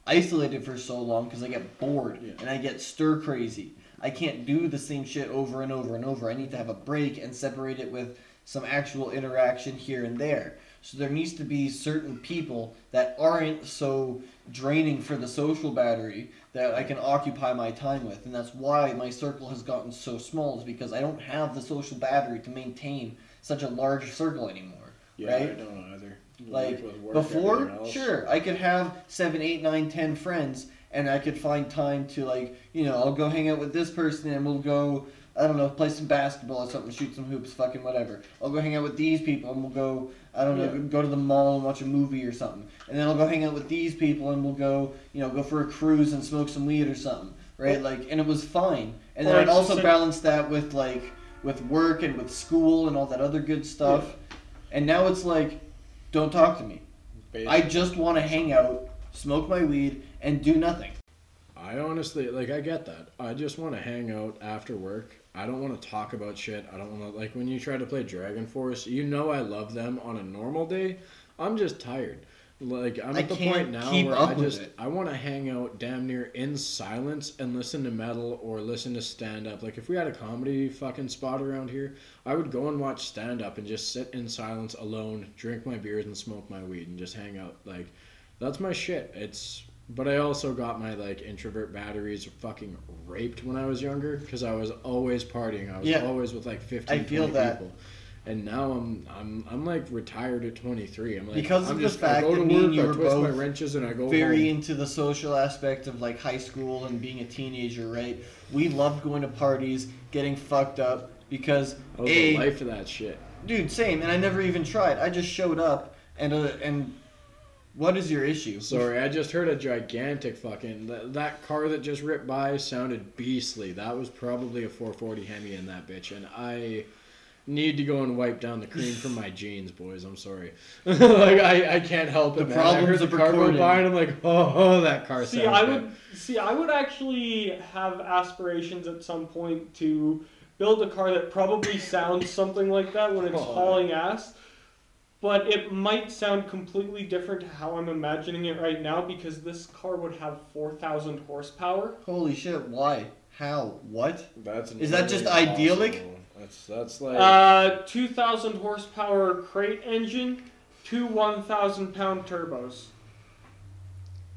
isolated for so long because I get bored Yeah. and I get stir crazy. I can't do the same shit over and over and over. I need to have a break and separate it with some actual interaction here and there. So there needs to be certain people that aren't so draining for the social battery that I can occupy my time with. And that's why my circle has gotten so small is because I don't have the social battery to maintain such a large circle anymore. Yeah, right? I don't either. Like before, sure, I could have seven, eight, nine, ten friends, and I could find time to like, you know, I'll go hang out with this person, and we'll go, I don't know, play some basketball or something, shoot some hoops, fucking whatever. I'll go hang out with these people, and we'll go, I don't know, Yeah. go to the mall and watch a movie or something, and then I'll go hang out with these people, and we'll go, you know, go for a cruise and smoke some weed or something, right? Like, and it was fine, and then I'd also balance that with like, with work and with school and all that other good stuff, and now it's like, don't talk to me. I just want to hang out, smoke my weed, and do nothing. I honestly like I get that. I just want to hang out after work. I don't want to talk about shit. I don't want to like when you try to play DragonForce. You know I love them on a normal day. I'm just tired. Like I'm I at the point now where I just it. I want to hang out damn near in silence and listen to metal or listen to stand up. Like if we had a comedy fucking spot around here, I would go and watch stand up and just sit in silence alone, drink my beers and smoke my weed and just hang out. Like that's my shit. It's but I also got my like introvert batteries fucking raped when I was younger because I was always partying. I was Yeah. always with like 15 I feel 20 that. people. And now I'm I'm I'm like retired at 23. I'm like Because I'm of the just, I fact that me and you I were twist my wrenches and I go Very home. into the social aspect of like high school and being a teenager, right? We loved going to parties, getting fucked up because I was a the life of that shit. dude, same, and I never even tried. I just showed up and uh, and what is your issue? Sorry, I just heard a gigantic fucking that, that car that just ripped by sounded beastly. That was probably a 440 Hemi in that bitch, and I need to go and wipe down the cream from my jeans, boys. I'm sorry. like I, I can't help it. The man. I problems the of car go recording. by, and I'm like, oh, oh that car See, sounds I good. would see. I would actually have aspirations at some point to build a car that probably sounds something like that when it's Oh. hauling ass. But it might sound completely different to how I'm imagining it right now because this car would have 4,000 horsepower. Holy shit! Why? How? What? That's Is that just nearly idyllic? That's that's like Uh, 2,000 horsepower crate engine, two 1,000 pound turbos.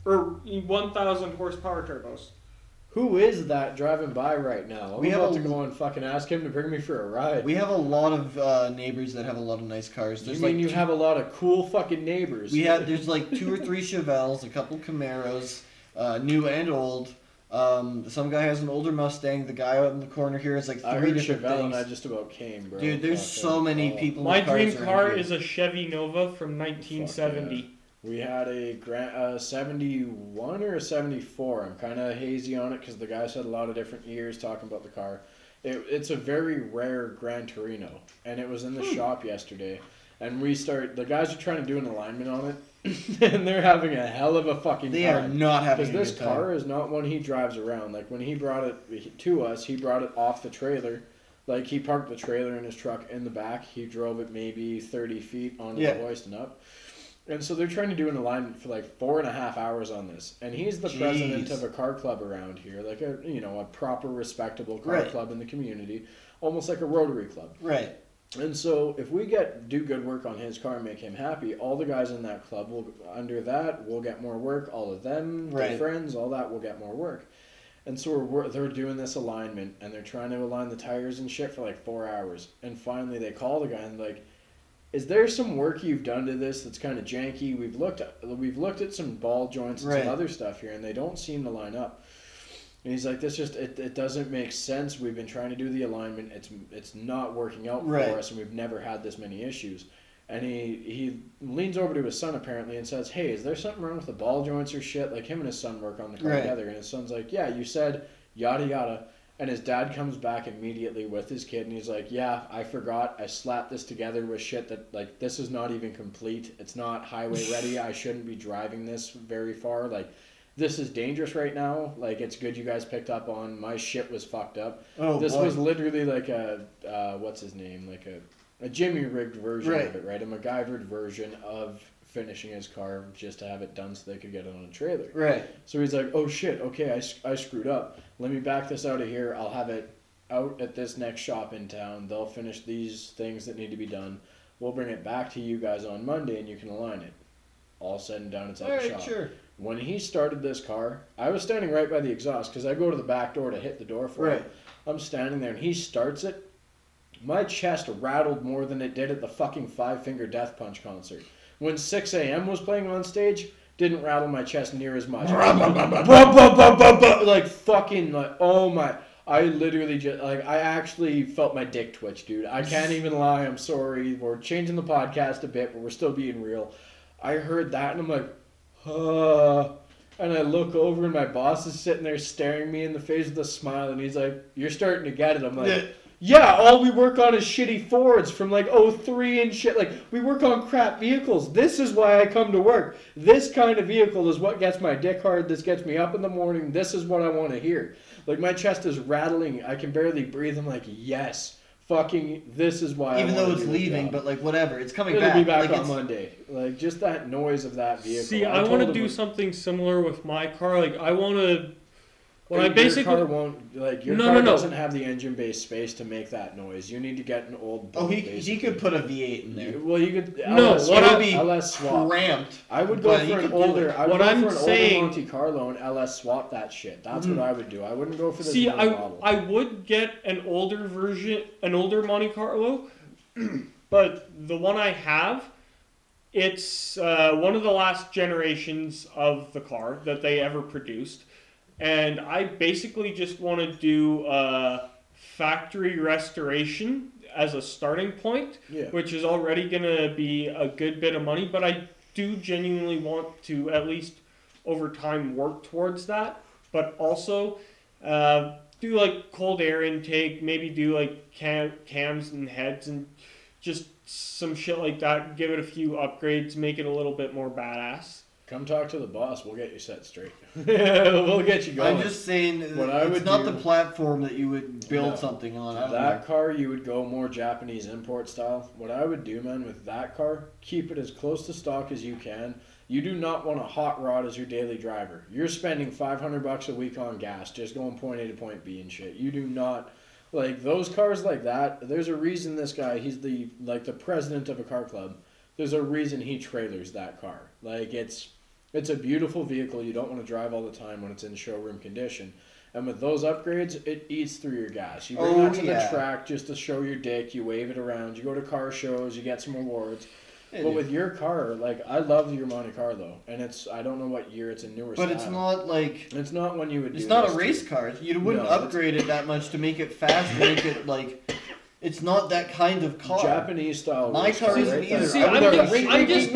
Or 1,000 horsepower turbos. Who is that driving by right now? I'm We have about a- to go and fucking ask him to bring me for a ride. We have a lot of uh, neighbors that have a lot of nice cars. you There's mean like you two- have a lot of cool fucking neighbors? We have there's like two or three Chevelles, a couple Camaros, uh, new and old. Um, some guy has an older Mustang. The guy out in the corner here has like I three heard different Chevelle things. and I just about came, bro. Dude, there's Fucking so many people. My with cars dream around car here. is a Chevy Nova from 1970. We had a Grand uh, 71 or a 74. I'm kind of hazy on it because the guy said a lot of different years talking about the car. It, it's a very rare Gran Torino, and it was in the Hmm. shop yesterday. And we start. The guys are trying to do an alignment on it, and they're having a hell of a fucking They time. are not having Because this car is not one he drives around. Like when he brought it to us, he brought it off the trailer. Like he parked the trailer in his truck in the back. He drove it maybe thirty feet onto Yeah. the hoist and up. And so they're trying to do an alignment for like four and a half hours on this, and he's the president of a car club around here, like a you know a proper, respectable car Right. club in the community, almost like a Rotary club. Right. And so, if we get do good work on his car and make him happy, all the guys in that club will under that will get more work. All of them, their Right. friends, all that will get more work. And so we're, we're they're doing this alignment and they're trying to align the tires and shit for like four hours. And finally, they call the guy and like, "Is there some work you've done to this that's kind of janky? We've looked at we've looked at some ball joints and Right. some other stuff here, and they don't seem to line up." And he's like, "This just it, it doesn't make sense. We've been trying to do the alignment. It's it's not working out Right. for us, and we've never had this many issues." And he he leans over to his son apparently and says, "Hey, is there something wrong with the ball joints or shit?" Like him and his son work on the car Right. together, and his son's like, "Yeah, you said yada yada." And his dad comes back immediately with his kid, and he's like, "Yeah, I forgot. I slapped this together with shit that like this is not even complete. It's not highway ready. I shouldn't be driving this very far. Like." This is dangerous right now. Like it's good you guys picked up on my shit was fucked up Oh, this boy. was literally like a uh, what's his name like a, a jimmy rigged version Right. of it right a macgyvered version of finishing his car just to have it done so they could get it on a trailer right. so he's like oh shit okay I, I screwed up let me back this out of here i'll have it out at this next shop in town they'll finish these things that need to be done we'll bring it back to you guys on monday and you can align it all said and done it's at All the right, shop sure. when he started this car, I was standing right by the exhaust because I go to the back door to hit the door for Right. it. I'm standing there and he starts it. My chest rattled more than it did at the fucking Five Finger Death Punch concert. When 6 a.m. was playing on stage, didn't rattle my chest near as much. like fucking like oh my. I literally just like I actually felt my dick twitch, dude. I can't even lie. I'm sorry. We're changing the podcast a bit, but we're still being real. I heard that and I'm like, uh, and I look over and my boss is sitting there staring me in the face with a smile and he's like, You're starting to get it. I'm like, Yeah. Yeah, all we work on is shitty Fords from like 03 and shit. Like, we work on crap vehicles. This is why I come to work. This kind of vehicle is what gets my dick hard. This gets me up in the morning. This is what I want to hear. Like, my chest is rattling. I can barely breathe. I'm like, yes, fucking, this is why I Even though it's do leaving, but like whatever, it's coming It'll back. be back like, on it's- Monday. Like, just that noise of that vehicle. See, I, told want to do like, something similar with my car. Like, I want to. When I your car won't like your No, car no, no. doesn't have the engine based space to make that noise. You need to get an old. Oh, he, boat, he could put a V8 in there. You- Well, you could. No, LS, what swap, I- be LS swap. Cramped. I would go for an older. it. I would What go I'm for an saying- older Monte Carlo and LS swap that shit. That's Mhm. what I would do. I wouldn't go for this See, I, model. I would get an older version, an older Monte Carlo, but the one I have, it's uh, one of the last generations of the car that they ever produced, and I basically just want to do a factory restoration as a starting point, yeah. which is already going to be a good bit of money, but I do genuinely want to at least over time work towards that, but also uh, do like cold air intake, maybe do like cam- cams and heads and just some shit like that. Give it a few upgrades, make it a little bit more badass. Come talk to the boss. We'll get you set straight. we'll get you going. I'm just saying, What I it's would not do- the platform that you would build No. something on. That know. car, you would go more Japanese import style. What I would do, man, with that car, keep it as close to stock as you can. You do not want a hot rod as your daily driver. You're spending 500 bucks a week on gas just going point A to point B and shit. You do not like those cars like that. There's a reason this guy, he's the like the president of a car club. There's a reason he trailers that car. Like it's it's a beautiful vehicle. You don't want to drive all the time when it's in showroom condition. And with those upgrades, it eats through your gas. You bring Oh, that to yeah. the track just to show your dick. You wave it around. You go to car shows. You get some awards. Yeah, but dude. with your car, like I love your Monte Carlo, and it's I don't know what year it's a newer. but it's not like It's not one you would. it's not a to. race car. You wouldn't No, upgrade it that much to make it fast, make it like. It's not that kind of car. Japanese style. My car car isn't either. See, I would I'm just- ring, I'm just.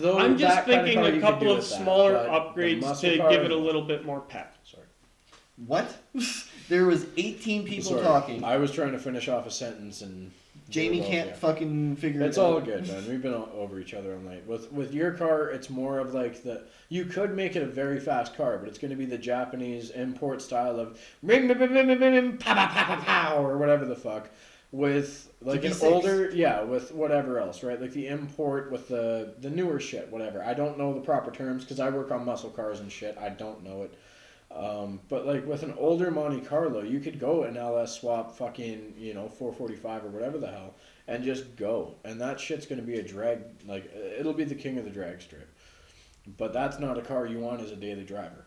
Though I'm just that kind of thinking a couple of with that, smaller upgrades to give it a little bit more pep. Sorry. What? there was 18 people Sorry. talking. I was trying to finish off a sentence and. Jamie can't yeah. fucking figure It's it out. It's all good, man. We've been all over each other all night. With with your car, it's more of like the you could make it a very fast car, but it's going to be the Japanese import style of ring, pow, pow, pow, pow, pow, or whatever the fuck. with like an older yeah with whatever else right like the import with the the newer shit whatever i don't know the proper terms because i work on muscle cars and shit i don't know it um, but like with an older monte carlo you could go and ls swap fucking you know 445 or whatever the hell and just go and that shit's gonna be a drag like it'll be the king of the drag strip but that's not a car you want as a daily driver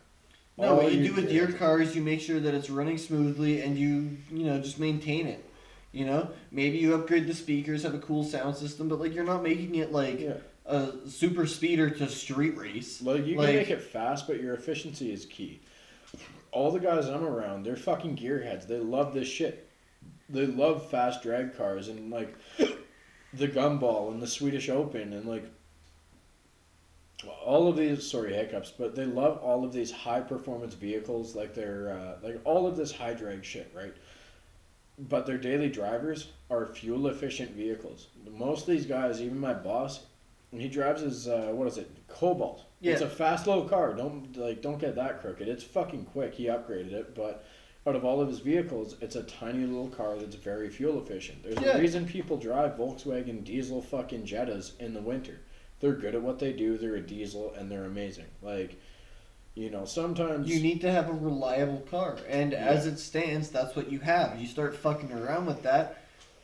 No, All what you you do with your car is you make sure that it's running smoothly and you, you know, just maintain it. You know, maybe you upgrade the speakers, have a cool sound system, but like you're not making it like yeah a super speeder to street race. Like you Like- can make it fast, but your efficiency is key. All the guys I'm around, they're fucking gearheads. They love this shit. They love fast drag cars and like the Gumball and the Swedish Open and like all of these. Sorry, hiccups, but they love all of these high performance vehicles. Like they're uh, like all of this high drag shit, right? But their daily drivers are fuel efficient vehicles. Most of these guys, even my boss, he drives his uh, what is it? Cobalt. Yeah. It's a fast little car. Don't like don't get that crooked. It's fucking quick. He upgraded it, but out of all of his vehicles, it's a tiny little car that's very fuel efficient. There's Yeah. a reason people drive Volkswagen diesel fucking Jettas in the winter. They're good at what they do. They're a diesel and they're amazing. Like, you know, sometimes You need to have a reliable car, and as it stands, that's what you have. You start fucking around with that,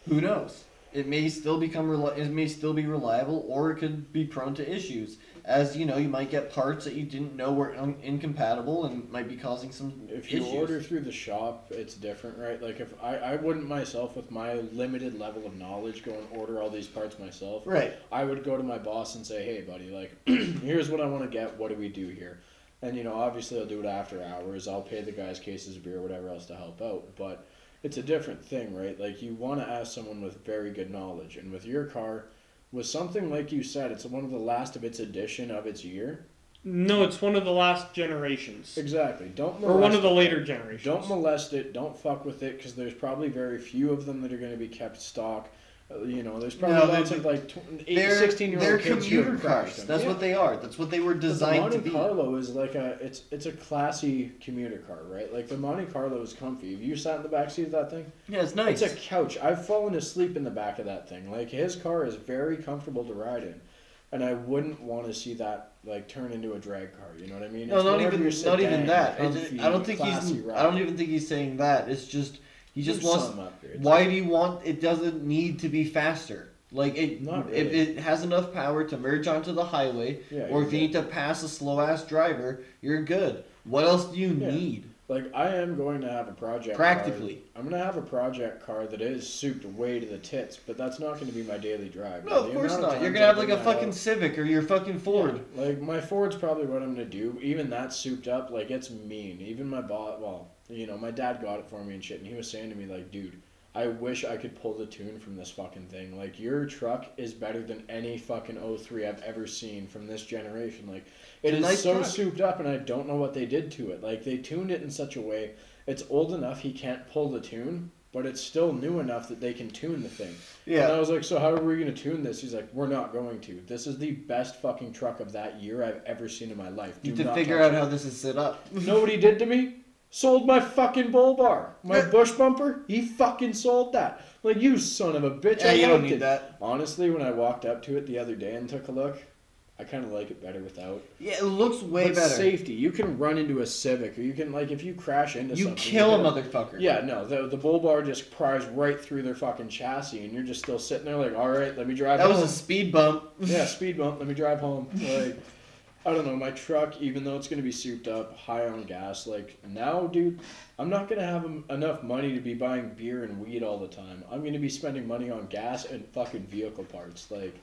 who knows? It may still become reli- it may still be reliable, or it could be prone to issues. As you know, you might get parts that you didn't know were un- incompatible and might be causing some If you issues. order through the shop, it's different, right? Like if I, I wouldn't myself with my limited level of knowledge go and order all these parts myself. right, I would go to my boss and say, "Hey, buddy, like, here's what I want to get. What do we do here?" And you know, obviously, I'll do it after hours. I'll pay the guys cases of beer, or whatever else to help out. But it's a different thing, right? Like, you want to ask someone with very good knowledge. And with your car, with something like you said, it's one of the last of its edition of its year. No, it's one of the last generations, Exactly. Don't or one of the it. later generations. Don't molest it. Don't fuck with it because there's probably very few of them that are going to be kept stock. You know, there's probably No, lots of like tw- eight, they're 16 year old kids who commuter cars. them. That's Yeah. what they are. That's what they were But the designed to Monte. Carlo is like a it's it's a classy commuter car, right? Like the Monte Carlo is comfy. Have you sat in the back seat of that thing? Yeah, it's nice. It's a couch. I've fallen asleep in the back of that thing. Like his car is very comfortable to ride in, and I wouldn't want to see that like turn into a drag car. You know what I mean? No, It's not even not even that. Comfy, I don't think he's. ride. I don't even think he's saying that. It's just he just There's wants. Why do you want? It doesn't need to be faster. Like it, Not if it has enough power to merge onto the highway, Yeah, or if you need to pass a slow ass driver, you're good. What else do you Yeah. need? Like I am going to have a project Practically. Car. I'm going to have a project car that is souped way to the tits, but that's not going to be my daily drive. No, of course amount not. You're gonna have like a fucking Civic or your fucking Ford. Yeah, like my Ford's probably what I'm gonna do. Even that souped up, like it's mean. Even my boss, well, you know, my dad got it for me and shit, and he was saying to me like, dude, I wish I could pull the tune from this fucking thing. Like your truck is better than any fucking 03 I've ever seen from this generation. Like It's nice so truck. souped up, and I don't know what they did to it. Like they tuned it in such a way. It's old enough he can't pull the tune, but it's still new enough that they can tune the thing. Yeah. And I was like, so how are we going to tune this? He's like, we're not going to. This is the best fucking truck of that year I've ever seen in my life. You Do need to not figure out it." how this is set up. You know what he did to me? Sold my fucking bull bar. My bush bumper, he fucking sold that. Like, you son of a bitch. Yeah, I you don't need it. that. Honestly, when I walked up to it the other day and took a look, I kind of like it better without. Yeah, it looks way but better. safety. You can run into a Civic, or you can, like, if you crash into You something. kill a motherfucker. yeah, no, the the bull bar just pries right through their fucking chassis, and you're just still sitting there like, all right, let me drive. Home. That was a speed bump. yeah, speed bump. Let me drive home. Like, I don't know. My truck, even though it's gonna be souped up, high on gas. Like now, dude, I'm not gonna have enough money to be buying beer and weed all the time. I'm gonna be spending money on gas and fucking vehicle parts. Like,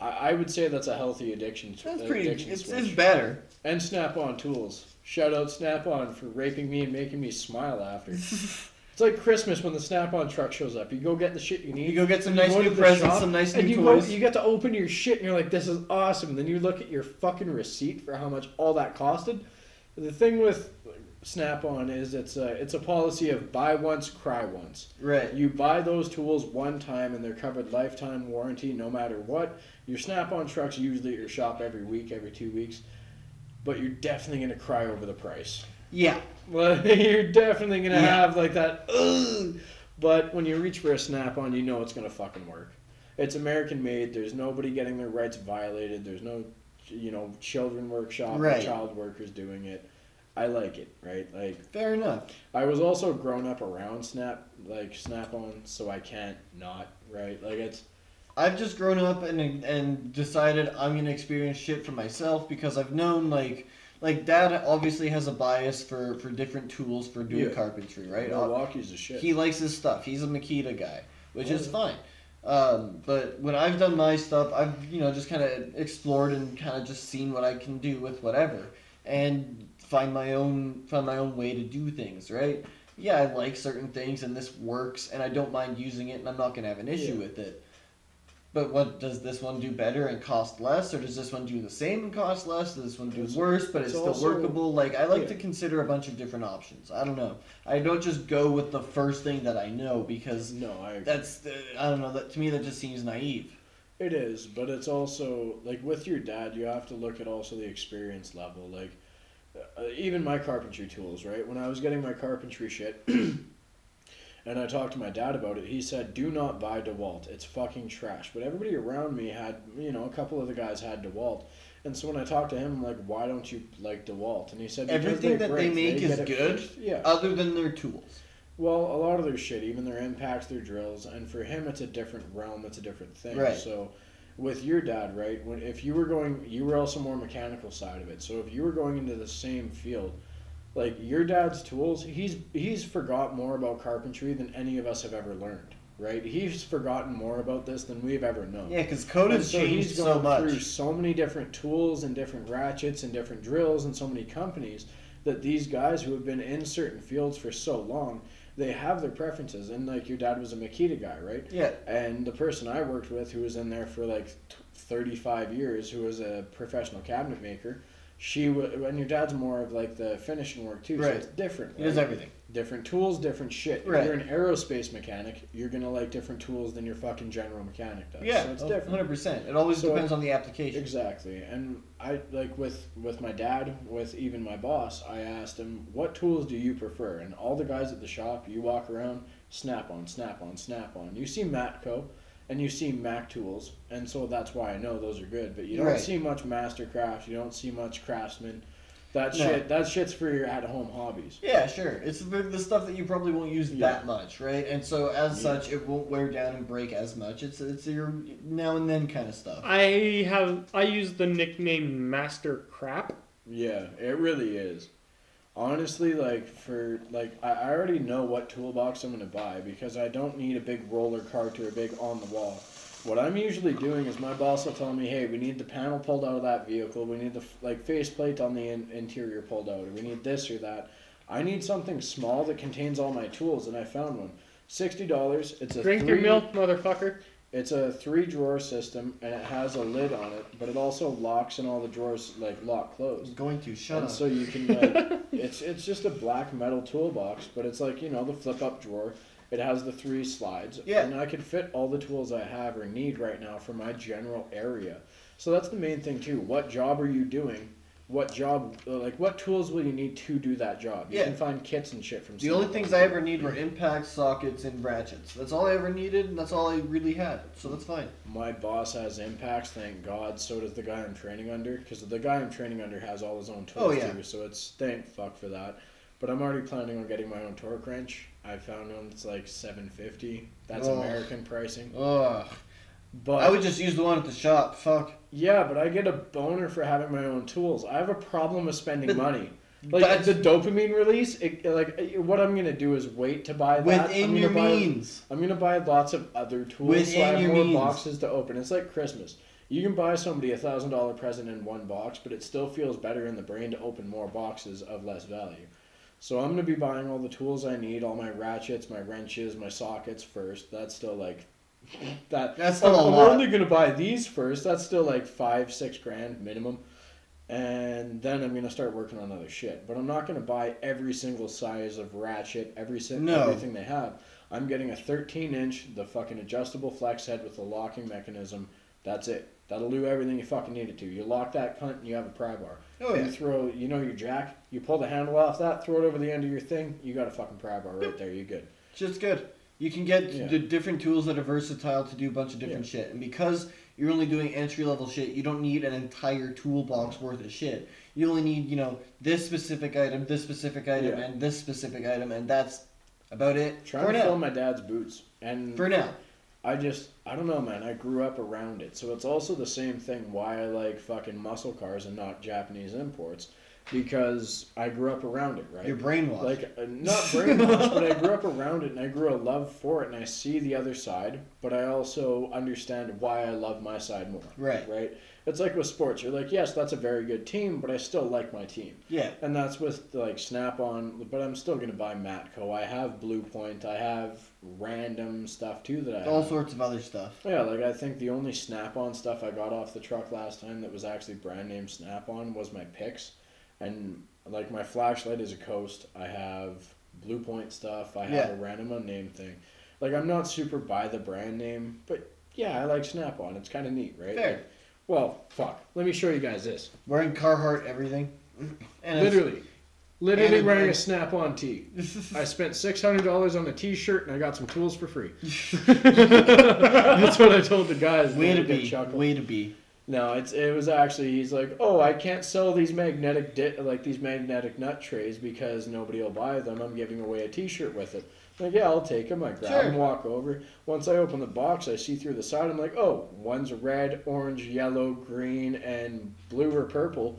I, I would say that's a healthy addiction. That's pretty. Addiction It's, switch. it's better. And Snap On Tools. Shout out Snap On for raping me and making me smile after. it's like Christmas when the Snap On truck shows up. You go get the shit you need. You go get some nice new presents, shop, some nice and new you toys. Go, you get to open your shit and you're like, this is awesome. then you look at your fucking receipt for how much all that costed. The thing with Snap On is it's a, it's a policy of buy once, cry once. right. You buy those tools one time and they're covered lifetime warranty no matter what. Your Snap On truck's usually at your shop every week, every two weeks. But you're definitely going to cry over the price. Yeah. Well, you're definitely gonna Yeah. have like that. Ugh. But when you reach for a snap on, you know it's gonna fucking work. It's American made. There's nobody getting their rights violated. There's no, you know, children workshop or Right. child workers doing it. I like it, right? Like Fair enough. I was also grown up around Snap, like Snap on, so I can't not, right? Like it's I've just grown up and and decided I'm gonna experience shit for myself because I've known like like dad obviously has a bias for for different tools for doing Yeah. carpentry, right? Milwaukee's a shit. He likes his stuff. He's a Makita guy, which Oh, is yeah. fine. Um, but when I've done my stuff, I've you know just kind of explored and kind of just seen what I can do with whatever, and find my own find my own way to do things. Right? Yeah, I like certain things, and this works, and I don't mind using it, and I'm not gonna have an issue Yeah. with it. But what does this one do better and cost less, or does this one do the same and cost less? Does this one do It's- worse, but it's it's, still also- workable? Like I like yeah. to consider a bunch of different options. I don't know. I don't just go with the first thing that I know because no, I that's I don't know. That to me that just seems naive. It is, but it's also like with your dad, you have to look at also the experience level. Like uh, even my carpentry tools, right? When I was getting my carpentry shit, and I talked to my dad about it, he said, "Do not buy DeWalt. It's fucking trash." But everybody around me had, you know, a couple of the guys had DeWalt. And so when I talked to him, I'm like, "Why don't you like DeWalt?" And he said, "Because Everything that they break. make is good? first." Yeah. Other than their tools. Well, a lot of their shit, even their impacts, their drills, and for him, it's a different realm. It's a different thing. Right. So, with your dad, right? When if you were going, you were also more mechanical side of it. So if you were going into the same field, like your dad's tools, he's he's forgot more about carpentry than any of us have ever learned. Right? He's forgotten more about this than we've ever known. Yeah, because code has so changed he's so gone much. through so many different tools and different ratchets and different drills and so many companies that these guys who have been in certain fields for so long, they have their preferences. And like your dad was a Makita guy, right? Yeah, And the person I worked with, who was in there for like 35 years, who was a professional cabinet maker, she w- and your dad's more of like the finishing work too, so Right. it's different. he does right? everything. different tools, different shit. Right. If you're an aerospace mechanic, you're gonna like different tools than your fucking general mechanic does. Yeah, so it's oh, different. hundred percent. It always So depends on the application. Exactly, and I like with with my dad, with even my boss. I asked him, "What tools do you prefer?" And all the guys at the shop, you walk around, snap on, snap on, snap on. You see Matco, and you see Mac tools, and so that's why I know those are good. But you don't Right. see much Mastercraft. You don't see much Craftsman. That No. shit. That shit's for your at-home hobbies. Yeah, sure. It's the, the stuff that you probably won't use Yeah. that much, right? And so as Yeah. such, it won't wear down and break as much. It's it's your now and then kind of stuff. I have I use the nickname Master Crap. Yeah, it really is. Honestly, like for like I already know what toolbox I'm gonna buy because I don't need a big roller cart or a big on the wall. What I'm usually doing is my boss will tell me, "Hey, we need the panel pulled out of that vehicle. We need the like faceplate on the in- interior pulled out, or we need this or that." I need something small that contains all my tools, and I found one. Sixty dollars. It's a Drink three, your milk, motherfucker. It's a three drawer system, and it has a lid on it, but it also locks and all the drawers like lock closed. I'm going to shut and up. so you can like it's it's just a black metal toolbox, but it's like you know the flip up drawer. It has the three slides, Yeah. and I can fit all the tools I have or need right now for my general area. So that's the main thing too. What job are you doing? What job like what tools will you need to do that job? You Yeah. can find kits and shit from. the only things I ever need were impacts, sockets, and ratchets. That's all I ever needed, and that's all I really had. So that's fine. My boss has impacts, thank God. So does the guy I'm training under, because the guy I'm training under has all his own tools Oh, yeah. too. So it's thank fuck for that. But I'm already planning on getting my own torque wrench. I found one that's like 750. That's. American pricing. Ugh. But I would just use the one at the shop. Fuck. Yeah, but I get a boner for having my own tools. I have a problem with spending But money. Like that's- the dopamine release, it, like what I'm gonna do is wait to buy that. Within I'm your buy- means. I'm gonna buy lots of other tools so Within I have your more means. boxes to open. It's like Christmas. You can buy somebody a thousand dollar present in one box, but it still feels better in the brain to open more boxes of less value. So I'm gonna be buying all the tools I need, all my ratchets, my wrenches, my sockets first. That's still like that. That's oh, still I'm, a I'm lot. only gonna buy these first. That's still like five, six grand minimum. And then I'm gonna start working on other shit. But I'm not gonna buy every single size of ratchet, every si- No. everything they have. I'm getting a 13 inch, the fucking adjustable flex head with the locking mechanism. That's it. That'll do everything you fucking need it to. You lock that cunt and you have a pry bar. Oh yeah. You throw, you know your jack. You pull the handle off that, throw it over the end of your thing. You got a fucking pry bar right there. You're good. Just good. You can get Yeah. the different tools that are versatile to do a bunch of different shit. And because you're only doing entry level shit, you don't need an entire toolbox worth of shit. You only need, you know, this specific item, this specific item, Yeah. and this specific item, and that's about it Trying for to now. fill my dad's boots, and For now. I just I don't know, man. I grew up around it, so it's also the same thing. Why I like fucking muscle cars and not Japanese imports, because I grew up around it, right? You're brainwashed. like uh, not brainwashed, but I grew up around it and I grew a love for it, and I see the other side, but I also understand why I love my side more. Right. Right. It's like with sports. You're like, yes, that's a very good team, but I still like my team. yeah. And that's with like Snap on, but I'm still gonna buy Matco. I have Blue Point. I have random stuff too that I All have. sorts of other stuff. Yeah, like I think the only Snap on stuff I got off the truck last time that was actually brand name Snap on was my picks. And like my flashlight is a coast. I have Blue Point stuff. I have Yeah. a random unnamed thing. Like I'm not super by the brand name, but yeah, I like Snap on. It's kinda neat, right? Fair. Like, well, fuck. Let me show you guys this. Wearing Carhartt everything. And Literally. Literally and- wearing a snap on tee. I spent six hundred dollars on a t shirt and I got some tools for free. That's what I told the guys. way to be. Way to be. No, it's it was actually he's like, oh, I can't sell these magnetic di- like these magnetic nut trays because nobody will buy them. I'm giving away a T-shirt with it. I'm like, yeah, I'll take them. I grab Sure. them, walk over. Once I open the box, I see through the side. I'm like, oh, one's red, orange, yellow, green, and blue or purple.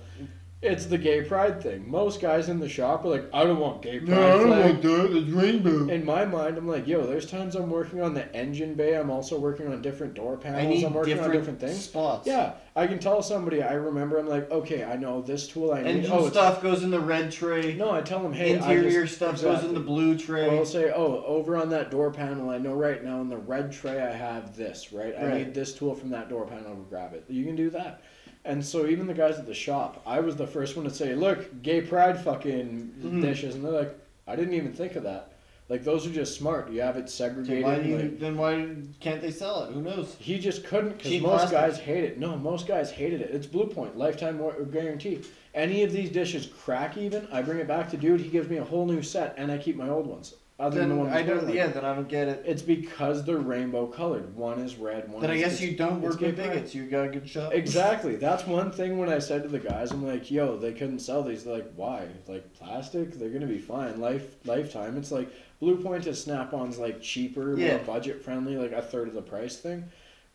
It's the gay pride thing. Most guys in the shop are like, I don't want gay pride No, I don't flag. that. It's rainbow. In my mind, I'm like, yo, there's times I'm working on the engine bay. I'm also working on different door panels. I need I'm working different, on different things. spots. Yeah, I can tell somebody. I remember. I'm like, okay, I know this tool. I need. Engine oh, stuff goes in the red tray. no, I tell them, hey, Interior I just, stuff goes in the exactly. blue Or tray. I'll say, oh, over on that door panel, I know right now in the red tray I have this, right? I need this tool from that door panel to grab it. You can do that. And so even the guys at the shop, I was the first one to say, look, gay pride fucking Mhm. dishes. And they're like, I didn't even think of that. Like, those are just smart. You have it segregated. why you, like- then why can't they sell it? Who knows? he just couldn't because most guys hate it. No, most guys hated it. It's Blue Point, lifetime guarantee. Any of these dishes crack even, I bring it back to dude. He gives me a whole new set, and I keep my old ones. Other than the Then I don't. like. Yeah, then I don't get it. It's because they're rainbow colored. One is red, one Then I guess you don't work with bigots. You got a good shot. Exactly. That's one thing when I said to the guys, I'm like, yo, they couldn't sell these. They're like, why? Like plastic? They're gonna be fine. Life lifetime. It's like Blue Point is Snap On's like cheaper, Yeah. more budget friendly, like a third of the price thing.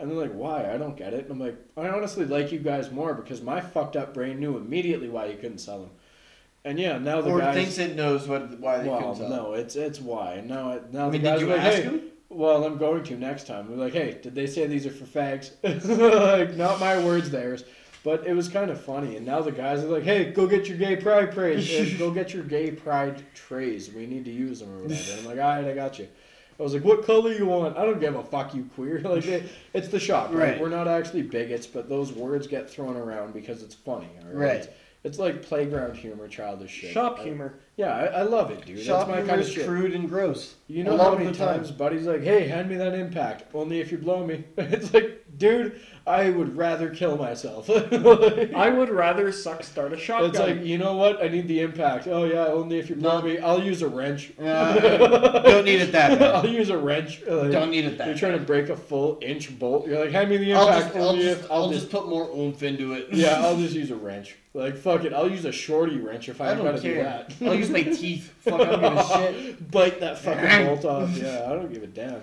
And they're like, why? I don't get it. And I'm like, I honestly like you guys more because my fucked up brain knew immediately why you couldn't sell them. And yeah, now the or guys. thinks it knows what why they well, couldn't sell. no, it's it's why. Now it- now I mean, the guys did you are like, ask hey, him? well, I'm going to next time. We're like, hey, did they say these are for fags? like, not my words, theirs. But it was kind of funny. And now the guys are like, hey, go get your gay pride trays. Uh, go get your gay pride trays. We need to use them or whatever. And I'm like, all right, I got you. I was like, what color you want? I don't give a fuck, you queer. Like, it, it's the shop, right? Right. We're not actually bigots, but those words get thrown around because it's funny, all right? Right. It's, like playground humor, childish shit. Shop I- humor. yeah, I, I love it, dude. Shop That's my humor kind of is shit. crude and gross. You A know lot how of many the time. times Buddy's like, "Hey, hand me that impact." Only if you blow me. It's like, dude, I would rather kill myself. Like, I would rather suck start a shotgun. it's like, you know what? I need the impact. Oh yeah, only if you're No. me. I'll use a wrench. Uh, don't need it that bad. I'll use a wrench. Like, Don't need it that You're that. trying to break a full inch bolt. You're like, hand me the I'll impact. just, I'll only just, if I'll just put more oomph into it. yeah, I'll just use a wrench. Like fuck it, I'll use a shorty wrench if I, I don't gotta do that. I'll use my teeth. Fuck, I'm gonna shit. Bite that fucking bolt off. Yeah, I don't give a damn.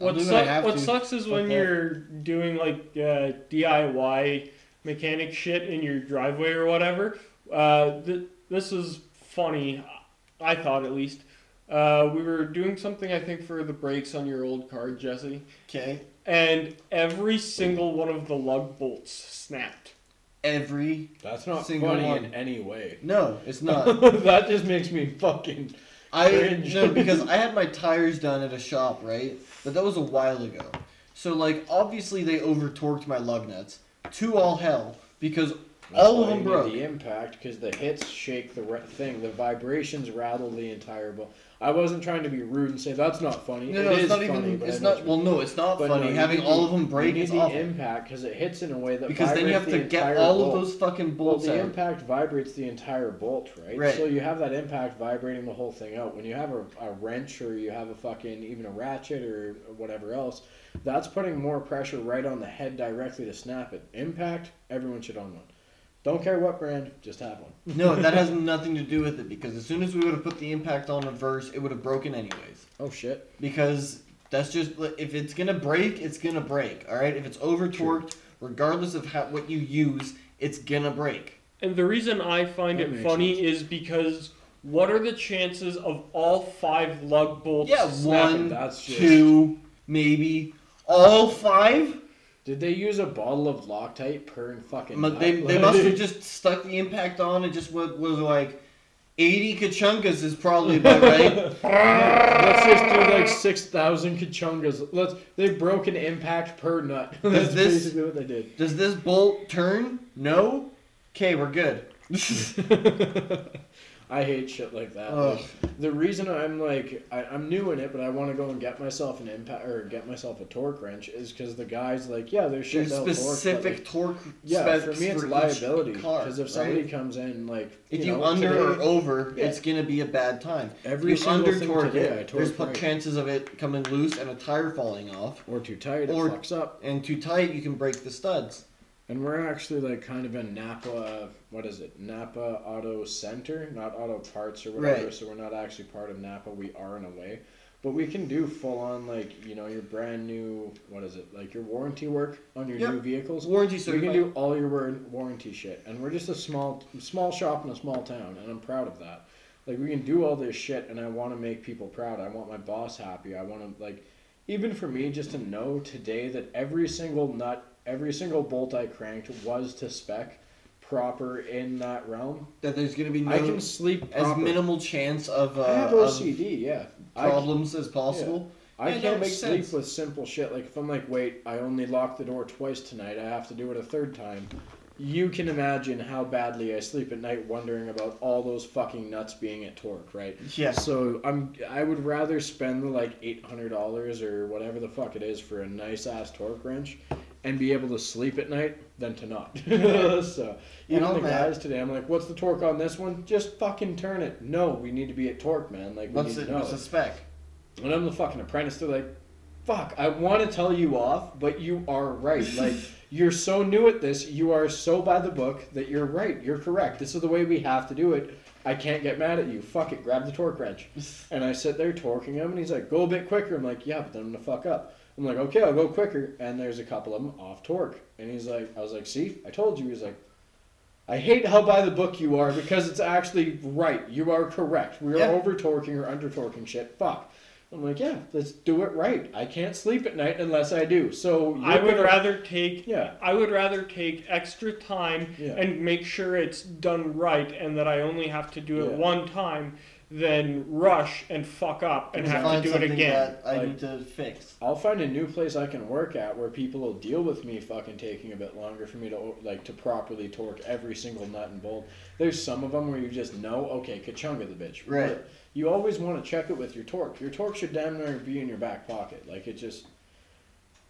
I'll what, su- what I have what to. sucks is when that. you're doing like uh, DIY mechanic shit in your driveway or whatever. Uh, th- this is funny, I thought at least. Uh, we were doing something I think for the brakes on your old car, Jesse, Okay. and every single one of the lug bolts snapped. Every That's not Single funny one. in any way. no, it's not. that just makes me fucking. I no because I had my tires done at a shop, right? But that was a while ago. So like obviously they over torqued my lug nuts to all hell because All of them broke. The impact because the hits shake the re- thing. The vibrations rattle the entire bolt. I wasn't trying to be rude and say that's not funny. No, It no, it's is not funny, even. It's not. Well, no, it's not But funny. no, Having need all of them break is the awful. impact because it hits in a way that Because then you have to get all bolt. of those fucking Well, bolts the out. impact vibrates the entire bolt, right? Right. So you have that impact vibrating the whole thing out. When you have a, a wrench or you have a fucking even a ratchet or whatever else, that's putting more pressure right on the head directly to snap it. Impact, everyone should own one. Don't care what brand, just have one. No, that has nothing to do with it because as soon as we would have put the impact on reverse, it would have broken anyways. Oh shit. Because that's just if it's gonna break, it's gonna break. All right, if it's over torqued, regardless of how what you use, it's gonna break. And the reason I find That it makes funny sense. is because what are the chances of all five lug bolts Yeah, snapping? one, that's just- two, maybe all five. Did they use a bottle of Loctite per fucking? But they, they must have just stuck the impact on and just was, was like eighty kachunkas is probably about right. Let's just do like six thousand kachungas. Let's they broke an impact per nut. That's this- basically what they did. Does this bolt turn? No. Okay, we're good. I hate shit like that. Like, the reason I'm like I, I'm new in it, but I want to go and get myself an impact or get myself a torque wrench is because the guys like yeah, there's shit There's out specific torque. torque. but, like, yeah, specs for me it's each liability car, because if somebody right? comes in like If you, know, under today, or over, Yeah. it's gonna be a bad time. every if you single under thing torque today, I it, torque there's right. chances of it coming loose and a tire falling off. or too tight, or- it fucks up. And too tight, you can break the studs. And we're actually like kind of in Napa. What is it? Napa Auto Center, not Auto Parts or whatever. Right. So we're not actually part of Napa. We are in a way, but we can do full on like you know your brand new. What is it? Like your warranty work on your Yep. new vehicles. Warranty So We can do all your warranty shit, and we're just a small small shop in a small town, and I'm proud of that. Like we can do all this shit, and I want to make people proud. I want my boss happy. I want to like, even for me, just to know today that every single nut, every single bolt I cranked was to spec, proper in that realm. that there's gonna be no I can sleep as minimal chance of, uh, I have of OCD, yeah. Problems as possible. I Yeah, can't make makes sleep with simple shit. Like if I'm like, wait, I only locked the door twice tonight. I have to do it a third time. You can imagine how badly I sleep at night, wondering about all those fucking nuts being at torque, right? Yeah. So I'm. I would rather spend the like eight hundred dollars or whatever the fuck it is for a nice ass torque wrench, and be able to sleep at night than to not. so even on the that- guys today, I'm like, what's the torque on this one? Just fucking turn it. No, we need to be at torque, man. Like we What's need it? to know. What's the spec? When I'm the fucking apprentice, they're like, fuck, I want to tell you off, but you are right. Like, you're so new at this, you are so by the book that you're right. You're correct. This is the way we have to do it. I can't get mad at you. Fuck it, grab the torque wrench. And I sit there torquing him, and he's like, go a bit quicker. I'm like, yeah, but then I'm gonna fuck up. I'm like, okay, I'll go quicker. And there's a couple of them off torque. And he's like, I was like, see, I told you. He's like, I hate how by the book you are because it's actually right. You are correct. We are Yeah. over torquing or under torquing shit. Fuck. I'm like, yeah, let's do it right. I can't sleep at night unless I do. So I would gonna- rather take Yeah. I would rather take extra time Yeah. and make sure it's done right and that I only have to do it one time than rush and fuck up and have to do it again. that I Like- need to fix. I'll find a new place I can work at where people will deal with me fucking taking a bit longer for me to like to properly torque every single nut and bolt. There's some of them where you just know, okay, kachunga the bitch. Right. But You always want to check it with your torque. Your torque should damn near be in your back pocket. Like it just,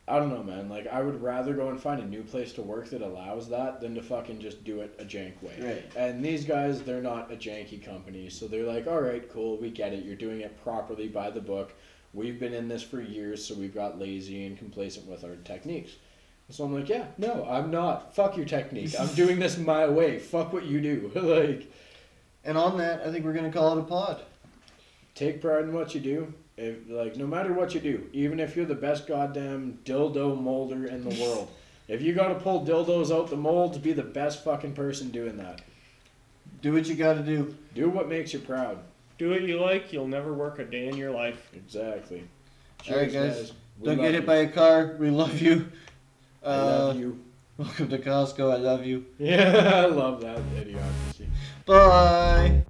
I don't know, man. Like I would rather go and find a new place to work that allows that than to fucking just do it a jank way. Right. And these guys, they're not a janky company, so they're like, all right, cool, we get it. You're doing it properly by the book. We've been in this for years, so we've got lazy and complacent with our techniques. So I'm like, yeah, no, I'm not. Fuck your technique. I'm doing this my way. Fuck what you do. like, And on that, I think we're gonna call it a pod. take pride in what you do. If like, no matter what you do, even if you're the best goddamn dildo molder in the world, if you gotta pull dildos out the molds, be the best fucking person doing that. Do what you gotta do. Do what makes you proud. Do what you like, you'll never work a day in your life. Exactly. All right, Cheers, guys. Don't get hit you. by a car. We love you. I Uh, love you. welcome to Costco. I love you. Yeah, I love that idiocracy. Bye.